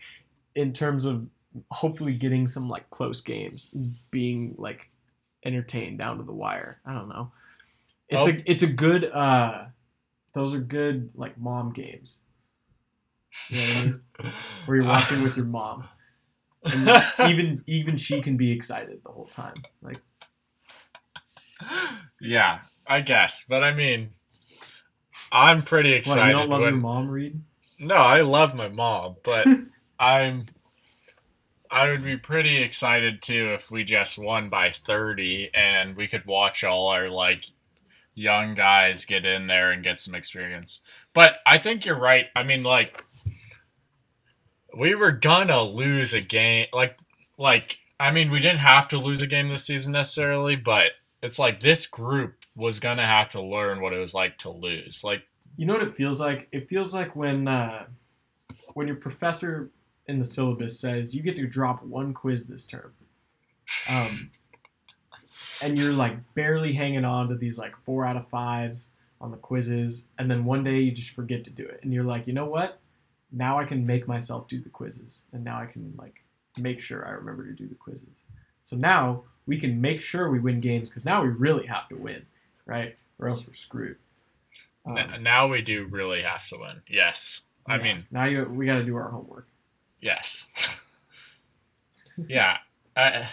in terms of hopefully getting some like close games being like entertained down to the wire. I don't know. It's Oh. a it's a good uh those are good like mom games you know I mean? where you're watching with your mom and even even she can be excited the whole time like yeah, I guess. But I mean, I'm pretty what, excited. you don't love when- your mom read No, I love my mom, but I'm. I would be pretty excited too if we just won by 30 and we could watch all our like young guys get in there and get some experience. But I think you're right. I mean like we were gonna lose a game like like I mean we didn't have to lose a game this season necessarily, but it's like this group was gonna have to learn what it was like to lose. Like You know what it feels like? It feels like when uh, when your professor in the syllabus says you get to drop one quiz this term, um, and you're like barely hanging on to these like four out of fives on the quizzes, and then one day you just forget to do it, and you're like, you know what? Now I can make myself do the quizzes, and now I can like make sure I remember to do the quizzes. So now we can make sure we win games because now we really have to win, right? Or else we're screwed. Um, now we do really have to win. Yes. I yeah. mean, now you we got to do our homework. Yes. yeah. I,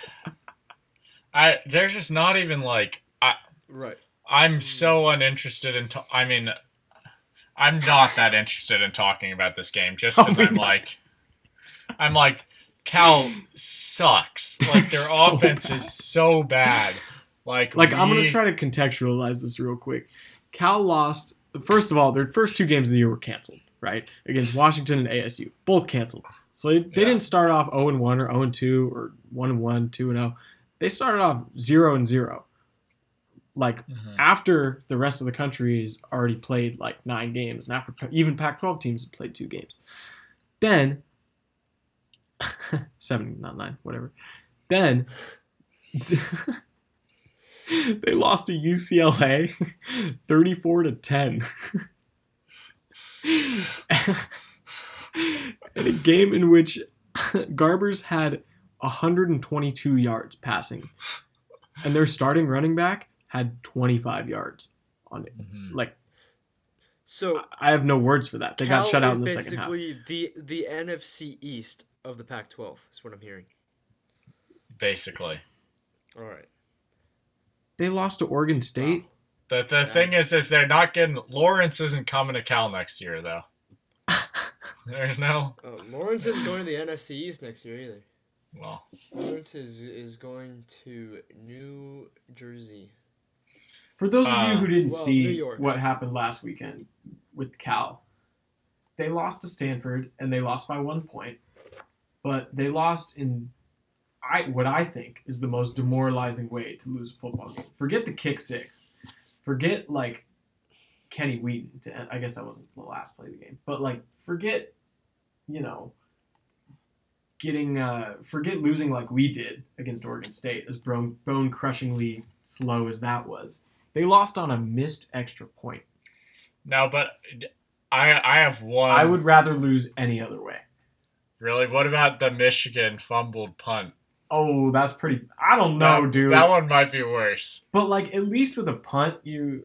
I there's just not even like I Right. I'm so uninterested in ta- I mean I'm not that interested in talking about this game just Oh, cuz we're I'm not. like I'm like Cal sucks. Like their So offense bad. is so bad. Like Like I'm gonna try to contextualize this real quick. Cal lost. First of all, their first two games of the year were canceled, right? Against Washington and ASU, both canceled. So they, they Yeah. didn't start off 0 and 1 or 0 and 2 or 1 and 1, 2 and 0. They started off 0 and 0. Like Mhm. after the rest of the country has already played like nine games, and after even Pac-12 teams have played two games, then seven, not nine, whatever. Then they lost to UCLA, thirty-four to ten, in a game in which Garbers had 122 yards passing, and their starting running back had 25 yards on it. Mhm. Like So I have no words for that. They got shut out in the second half. basically the the NFC East of the Pac-12. Is what I'm hearing. basically. All right. They lost to Oregon State. The the Yeah. thing is is they're not getting Lawrence isn't coming to Cal next year though. There's no Oh, Lawrence isn't going to the NFC East next year either. well Lawrence is is going to New Jersey. For those of you who didn't well, see what happened last weekend with Cal, they lost to Stanford and they lost by one point, but they lost in I what I think is the most demoralizing way to lose a football game. Forget the kick six. Forget like Kenny Wheaton to. I guess that wasn't the last play of the game, but like forget, you know, getting uh forget losing like we did against Oregon State as bone bone crushingly slow as that was. They lost on a missed extra point. No, but I I have one. I would rather lose any other way. really. What about the Michigan fumbled punt? Oh, that's pretty. I don't know, that, dude. That one might be worse. But like at least with a punt, you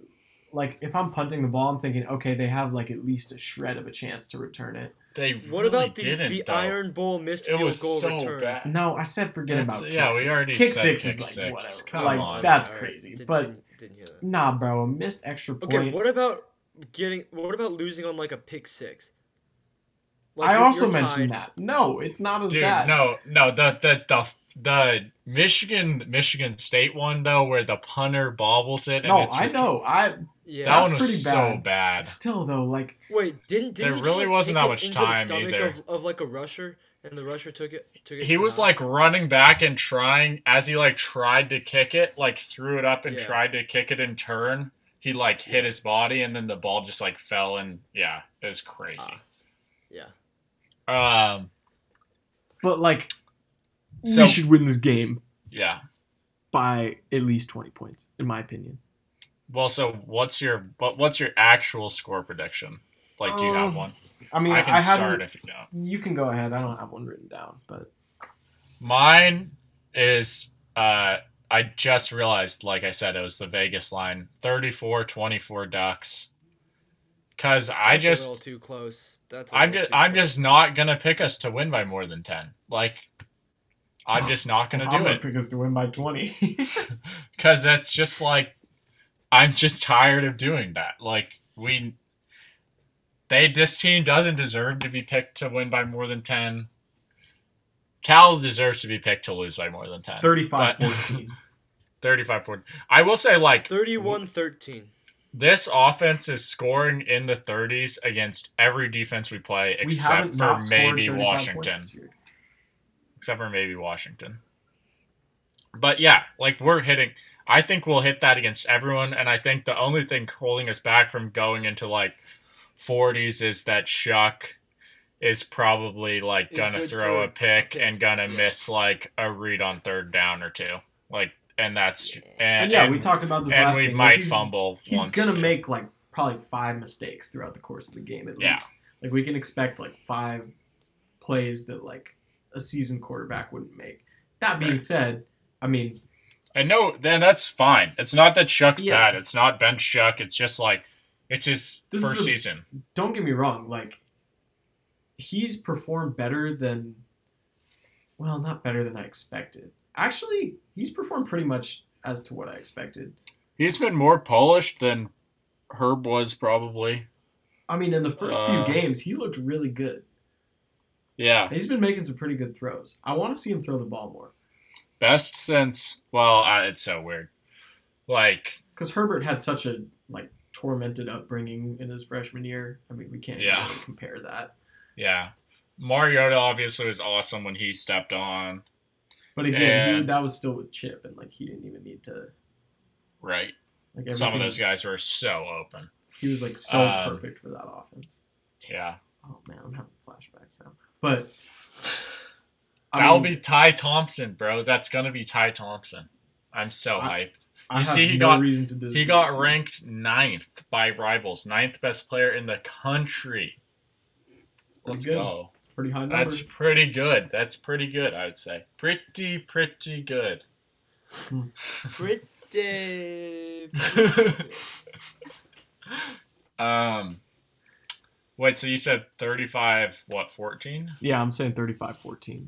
like if I'm punting the ball, I'm thinking, okay, they have like at least a shred of a chance to return it. They What really about the, didn't, the though. Iron Bowl missed It field was goal so return? bad. No, I said forget That's- about yeah, kick we six. already kick said six kick is like six. whatever. Come like on. that's Alright, crazy. but didn't, didn't hear that. nah, bro, a missed extra point. Okay, what about getting? What about losing on like a pick six? Like, I also you're mentioned tied. that. No, it's not as Dude, bad. no, no, the the the the Michigan Michigan State one though, where the punter bobbles it. And no, it's I ret- know. I Yeah. That one was pretty so bad. bad. still though like Wait, didn't, didn't There he just, really wasn't that it much into the time stomach either. Of, of like a rusher, and the rusher took it. Took it. He was down? like running back and trying as he like tried to kick it, like threw it up and Yeah. tried to kick it in turn. He like hit his body and then the ball just like fell and yeah, it was crazy. Ah, yeah. Um, but like So- we should win this game yeah. by at least 20 points in my opinion. Well, so what's your what what's your actual score prediction? Like, do you have Um, one? I mean, I I, can start haven't if you don't. you can go ahead. I don't have one written down, but Mine is uh I just realized like I said it was the Vegas line 34-24 Ducks. Cuz I just a little too close. That's. a I'm just I'm close. just not going to pick us to win by more than 10. Like I'm just not going to I'm do gonna it pick us to win by 20. cuz that's just like I'm just tired of doing that. Like we they this team doesn't deserve to be picked to win by more than 10. Cal deserves to be picked to lose by more than 10. 35 But- 14. 35 40. I will say like 31-13. this offense is scoring in the 30s against every defense we play except haven't for maybe Washington. Except for maybe Washington. But yeah, like we're hitting I think we'll hit that against everyone and I think the only thing holding us back from going into like 40s is that Shough is probably like Is gonna throw a pick and gonna miss like a read on third down or two. Like and that's and, And yeah, and- we talked about this and last we game. Like, might he's, fumble He's gonna too. make like probably five mistakes throughout the course of the game at Yeah. least. Like we can expect like five plays that like a seasoned quarterback wouldn't make. That being Right. said, I mean, And no, then that's fine. It's not that Shough's Yeah. bad. It's not bench Shough. It's just like it's his This first a- season. don't get me wrong, like he's performed better than well, not better than I expected. Actually, he's performed pretty much as to what I expected. He's been more polished than Herb was probably. I mean, in the first Uh, few games, he looked really good. Yeah, He's been making some pretty good throws. I want to see him throw the ball more best since well, uh, it's so weird. Like because Herbert had such a like tormented upbringing in his freshman year. I mean, we can't Yeah. really compare that. yeah, Mariota obviously was awesome when he stepped on. But again, he, that was still with Chip, and like he didn't even need to. Right, Like some of those guys were so open. He was like so Um, perfect for that offense. Yeah, Oh man, I'm having flashbacks now. But I that'll mean, be Ty Thompson, bro. That's gonna be Ty Thompson. I'm so I- hyped. I you have see he no got- reason to disagree. He got ranked ninth by rivals, ninth best player in the country. Let's good. go. It's pretty high number. That's pretty good. That's pretty good, I would say. Pretty, pretty good. Pretty. um, wait. So you said thirty-five? What? Fourteen? yeah, I'm saying 35-14.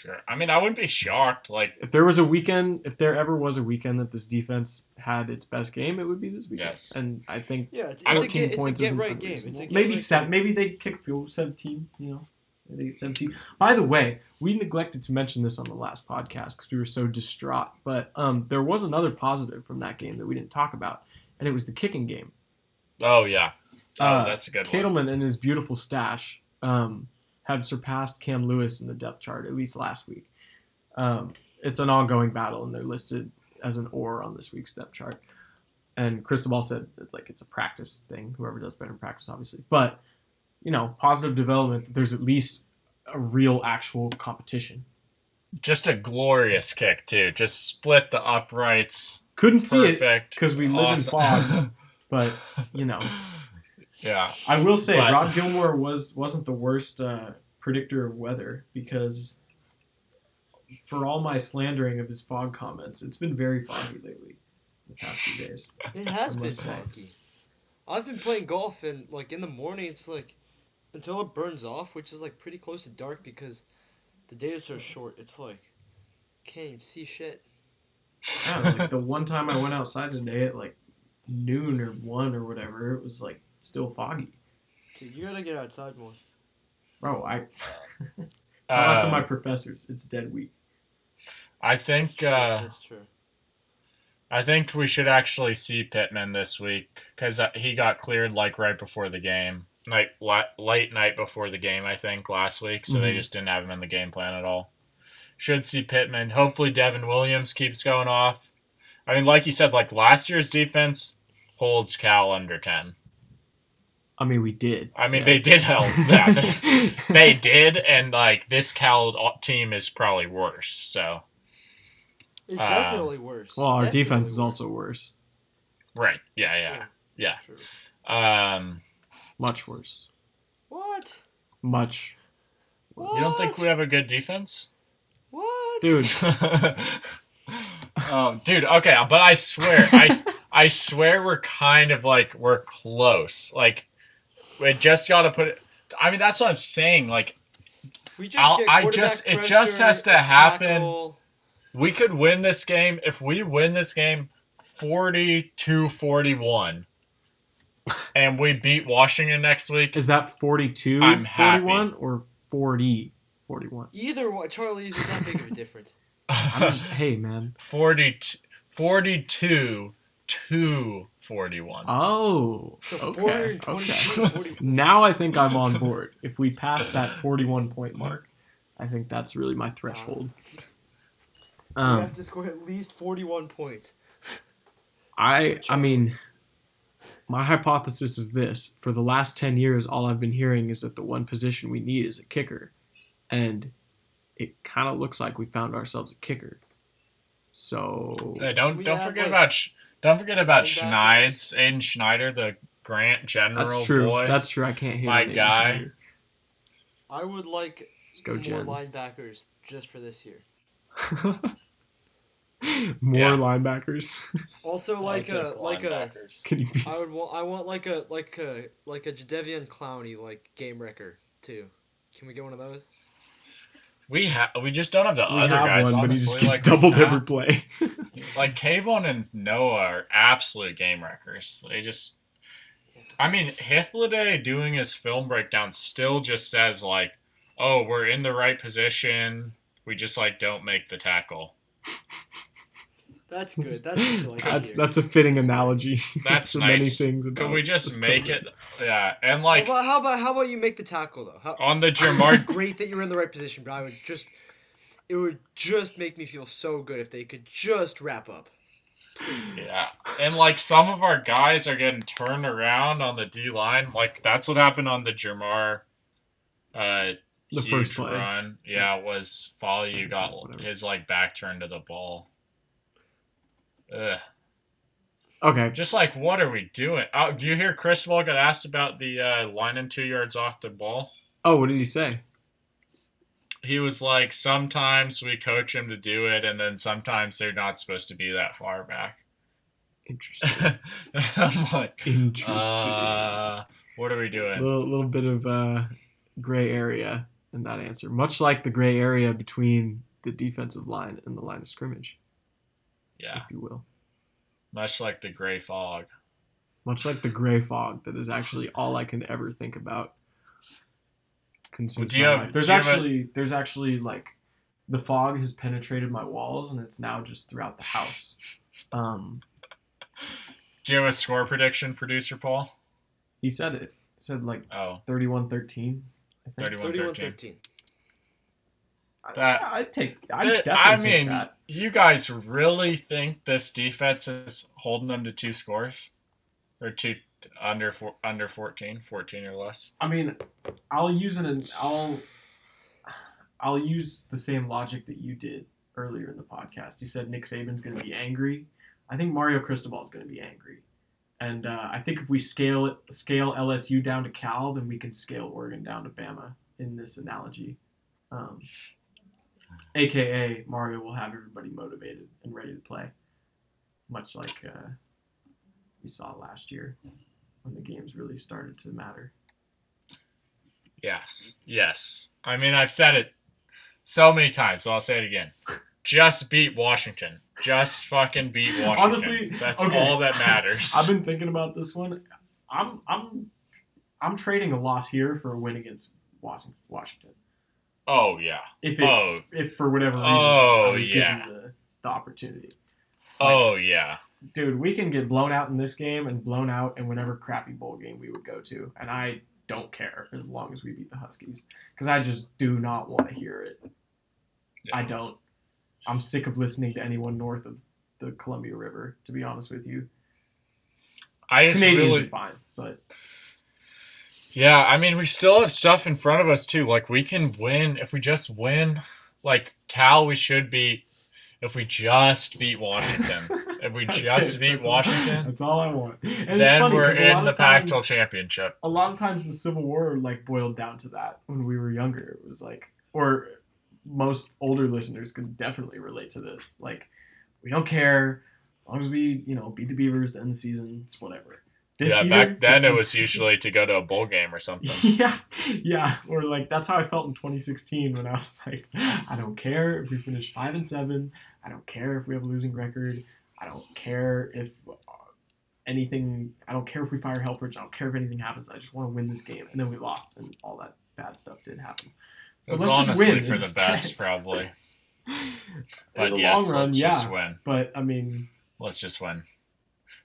Sure. I mean, I wouldn't be shocked. Like, If there was a weekend, if there ever was a weekend that this defense had its best game, it would be this weekend. Yes. And I think Yeah, it's, I it's don't- a 14 it's a points isn't right game. unreasonable. It's a get maybe right seven, game. maybe they kick field 17, you know. Maybe 17. By the way, we neglected to mention this on the last podcast because we were so distraught. But um, there was another positive from that game that we didn't talk about, and it was the kicking game. oh yeah, oh Uh, that's a good one. Katleman and his beautiful stash um, have surpassed Cam Lewis in the depth chart, at least last week. Um, it's an ongoing battle, and they're listed as an or on this week's depth chart. And Cristobal said, that, like it's a practice thing. Whoever does better in practice, obviously. But you know, positive development. There's at least a real actual competition. Just a glorious kick too. Just split the uprights. Couldn't see it Perfect. because we live in fog. But you know, yeah. I will say But- Rod Gilmore was wasn't the worst uh, predictor of weather because for all my slandering of his fog comments, it's been very foggy lately. The past few days. It has been foggy. I've been playing golf and like in the morning it's like until it burns off, which is like pretty close to dark because the days are short. It's like can't even see shit. Yeah, like the one time I went outside today at like noon or one or whatever, it was like still foggy. Dude, you gotta get outside more. Bro, I tell out to my professors. It's dead week. I That's think true. uh, That's true. I think we should actually see Pittman this week because he got cleared like right before the game, night la- late night before the game. I think last week, so they Mhm. just didn't have him in the game plan at all. Should see Pittman. Hopefully, Devon Williams keeps going off. I mean, like you said, like last year's defense holds Cal under ten. I mean, we did. I mean, Yeah. they did help. Yeah, they, they did, and like this Cal team is probably worse. So It's uh, definitely worse. well, our Definitely defense is also worse. right, yeah, yeah, True. yeah. True. Um, Much worse. What? Much. What? you don't think we have a good defense? What? Dude, oh, dude. Okay, but I swear, I I swear we're kind of like we're close. Like we just got to put it. I mean, that's what I'm saying. Like We just I'll- get I quarterback just- it just has to a happen. tackle. we could win this game if we win this game 42-41 and we beat Washington next week. is that 42 I'm happy. 41 or 40 41? Either one, Charlie, is not big of a difference. I'm just, hey, man. 42 42 to 41. Oh, So okay. 422, okay. 40 Now I think I'm on board. If we pass that 41 point mark, I think that's really my threshold. we Um, have to score at least 41 points. I I mean, my hypothesis is this: for the last 10 years, all I've been hearing is that the one position we need is a kicker, and it kind of looks like we found ourselves a kicker. So Hey, don't we don't forget like, about Sch- don't forget about linebackers? Schneids, Aiden Schneider, the Grant General that's true. boy. That's true. I can't hate My Aiden guy. Schneider. I would like Let's go, more Jens. linebackers just for this year. More Yeah. linebackers. Also, like a like a Can you be? I would want I want like a like a like a Jadeveon Clowney like game wrecker too. Can we get one of those? We have we just don't have the We other have guys. one, but he just gets like, doubled we every play. Like Kayvon and Noah are absolute game wreckers. They just, I mean, Hithliday doing his film breakdown still just says like, "Oh, we're in the right position. We just like don't make the tackle." That's good. That's what you like. that's that's a fitting That's analogy. That's for many things. Could about we just make program. it? Yeah, and like how, about, how about how about you make the tackle though? How, on the Jermar. great that you're in the right position, but I would just it would just make me feel so good if they could just wrap up. Yeah, and like some of our guys are getting turned around on the D line. Like that's what happened on the Jermar. Uh, The huge first play. run, yeah, was Folly. You got whatever. his like back turned to the ball. Ugh. Okay. Just like, what are we doing? Oh, do you hear Cristobal got asked about the uh, line and two yards off the ball? Oh, what did he say? He was like, sometimes we coach him to do it, and then sometimes they're not supposed to be that far back. Interesting. I'm like, Interesting. uh, what are we a doing? little, little bit of uh, gray area in that answer, much like the gray area between the defensive line and the line of scrimmage, Yeah, if you will. much like the gray fog. Much like the gray fog that is actually all I can ever think about. Consumes Do you my have- life. There's do you have a- actually there's actually like the fog has penetrated my walls and it's now just throughout the house. Um, Do you have a score prediction, producer Paul? he said it. He said like Oh, 31-13. I think. 31 31 13. 13. That- I, I'd take. I'd definitely I take that. You guys really think this defense is holding them to two scores? Or two under four, under 14, 14 or less. I mean, I'll use an I'll I'll use the same logic that you did earlier in the podcast. You said Nick Saban's going to be angry. I think Mario Cristobal is going to be angry, and uh, I think if we scale it, scale LSU down to Cal, then we can scale Oregon down to Bama in this analogy. Um, AKA Mario will have everybody motivated and ready to play, much like uh, we saw last year when the games really started to matter. Yes. Yes. I mean, I've said it so many times, so I'll say it again. Just beat Washington. Just fucking beat Washington. Honestly, that's okay. all that matters. I've been thinking about this one. I'm I'm I'm trading a loss here for a win against Was- Washington. Oh yeah. If it, Oh. if for whatever reason Oh, I was yeah. given the, the opportunity. Oh yeah. Dude, we can get blown out in this game and blown out in whatever crappy bowl game we would go to, and I don't care as long as we beat the Huskies because I just do not want to hear it. Yeah. I don't. I'm sick of listening to anyone north of the Columbia River. To be honest with you, I Canadians really are fine, but Yeah, I mean, we still have stuff in front of us too. Like we can win if we just win. Like Cal, we should beat. If we just beat Washington, if we just it. beat That's all- Washington, That's all I want. And it's then funny we're in the of Pac-12 championship. A lot of times the Civil War like boiled down to that when we were younger. It was like, or most older listeners could definitely relate to this. Like, we don't care as long as we, you know, beat the Beavers end the season. It's whatever. This yeah, year, back then it was usually to go to a bowl game or something. Yeah, yeah. Or like that's how I felt in 2016 when I was like, I don't care if we finish five and seven. I don't care if we have a losing record. I don't care if uh, anything. I don't care if we fire Helfrich. I don't care if anything happens. I just want to win this game. And then we lost, and all that bad stuff did happen. So it was let's just honestly win for the instead. best, probably. But in the yes, long run, let's yeah. just win. But I mean, Let's just win.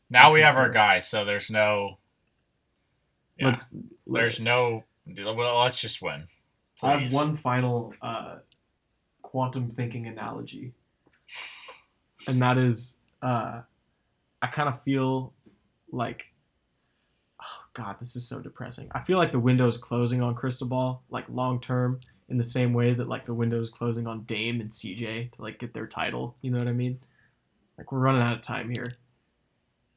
Now we have our guy, so there's no. Yeah, let's. there's no. Well, let's just win. I have one final uh, quantum thinking analogy, and that is uh, I kind of feel like, oh god, this is so depressing. I feel like the window's closing on Cristobal, like long term, in the same way that like the window's closing on Dame and CJ to like get their title. You know what I mean? Like we're running out of time here.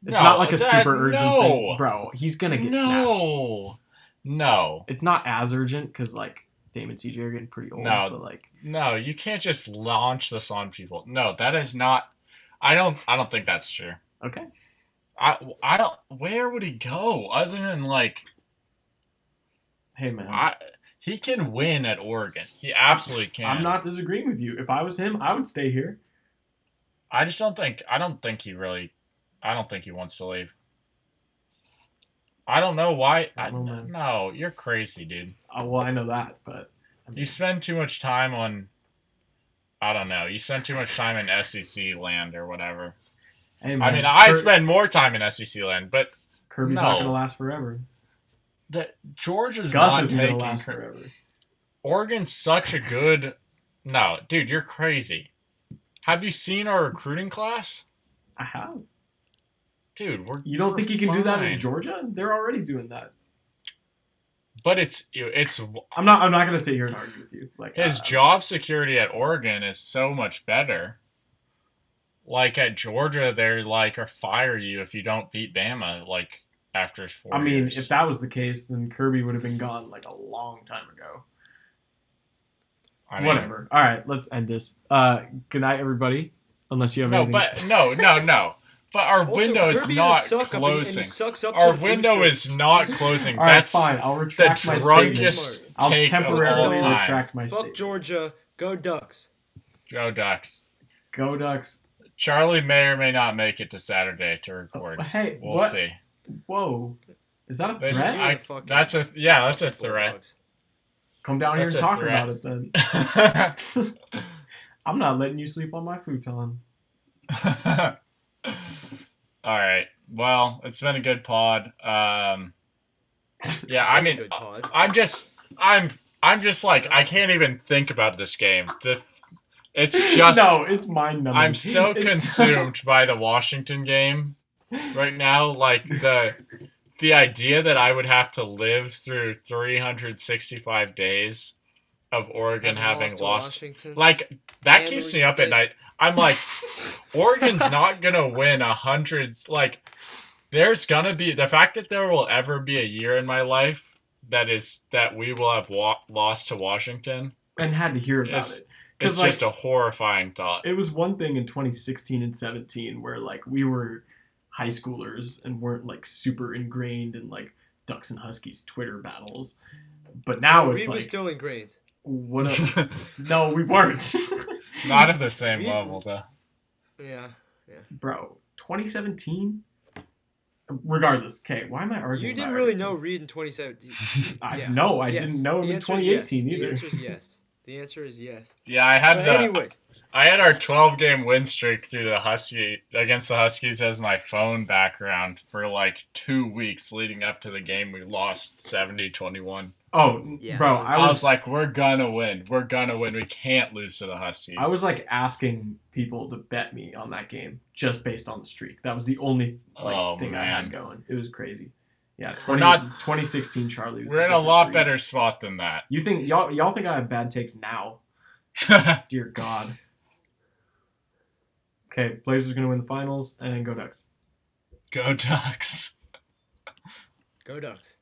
It's No, not like a that- super urgent no. thing, bro. He's gonna get snatched. no, no, It's not as urgent because like Damon CJ are getting pretty old. No. but like. no. You can't just launch this on people. No, that is not. I don't. I don't think that's true. Okay. I. I don't. Where would he go other than like? Hey man, I. He can win at Oregon. He absolutely can. I'm not disagreeing with you. If I was him, I would stay here. I just don't think. I don't think he really. I don't think he wants to leave. I don't know why. I know, no, you're crazy, dude. Uh, well, I know that, but I mean, You spend too much time on. I don't know. You spend too much time in SEC land or whatever. hey, I man, mean, I Kir- spend more time in SEC land, but Kirby's not gonna last forever. the Georgia's Gus not isn't gonna last forever. Oregon's such a good. No, dude, you're crazy. Have you seen our recruiting class? I have. Dude, we're. You don't we're think you can do that in. Georgia? They're already doing that. But it's it's I'm not. I'm not gonna sit here and argue with you. Like his uh, job security at Oregon is so much better. Like at Georgia, they're like or fire you if you don't beat Bama. Like after four. I mean, years. if that was the case, then Kirby would have been gone like a long time ago. I mean, Whatever. All right, let's end this. Uh, good night, everybody. Unless you have No, anything. but no, no, no. But our Also, window is Kirby not suck up and- and he closing. sucks up Our window is not closing. All right, That's fine. I'll the retract my statement. drunkest I'll take of temporarily all time. retract my Fuck statement. Georgia. Go Ducks. Go Ducks. Go Ducks. Charlie may or may not make it to Saturday to record. Hey, We'll what? see. Whoa, is that a threat? I- that's a yeah, that's a threat. Come down here and talk threat. about it then. I'm not letting you sleep on my futon. All right. Well, it's been a good pod. Um, yeah, I mean, good pod. I'm just, I'm, I'm just like, I can't even think about this game. The, it's just, no, it's mind numbing. I'm so consumed by the Washington game right now, like the the idea that I would have to live through 365 days of Oregon having to lost, Washington. like that And keeps me Oregon up at night. I'm like, Oregon's not gonna win a hundred. Like, there's gonna be the fact that there will ever be a year in my life that is that we will have wa- lost to Washington. and had to hear about It's- it. It's 'Cause, like, just a horrifying thought. it was one thing in 2016 and 17 where like we were high schoolers and weren't like super ingrained in like Ducks and Huskies Twitter battles. But now we it's were like still ingrained. What a no, we weren't. not at the same We- level though. Yeah. yeah. Bro, 2017 regardless. Okay, why am I arguing? You didn't really everything? know Reed in 2017. I Yeah. no, I Yes. didn't know him in answer is yes. 2018 The either. answer is yes. The answer is yes. Yeah, I had But the anyways, I had our 12 game win streak through the Husky against the Huskies as my phone background for like two weeks leading up to the game. We lost 70 21. Oh, Yeah. bro, I I was, was like, we're gonna win. We're gonna win. We can't lose to the Huskies. I was like asking people to bet me on that game just based on the streak. That was the only like, Oh, thing I had going. It was crazy. Yeah, 20, We're not- 2016 Charlie. Was We're in a lot breed. better spot than that. You think y'all y'all think I have bad takes now? Dear God. Okay, Blazers gonna win the finals and then go Ducks. Go Ducks. go Ducks.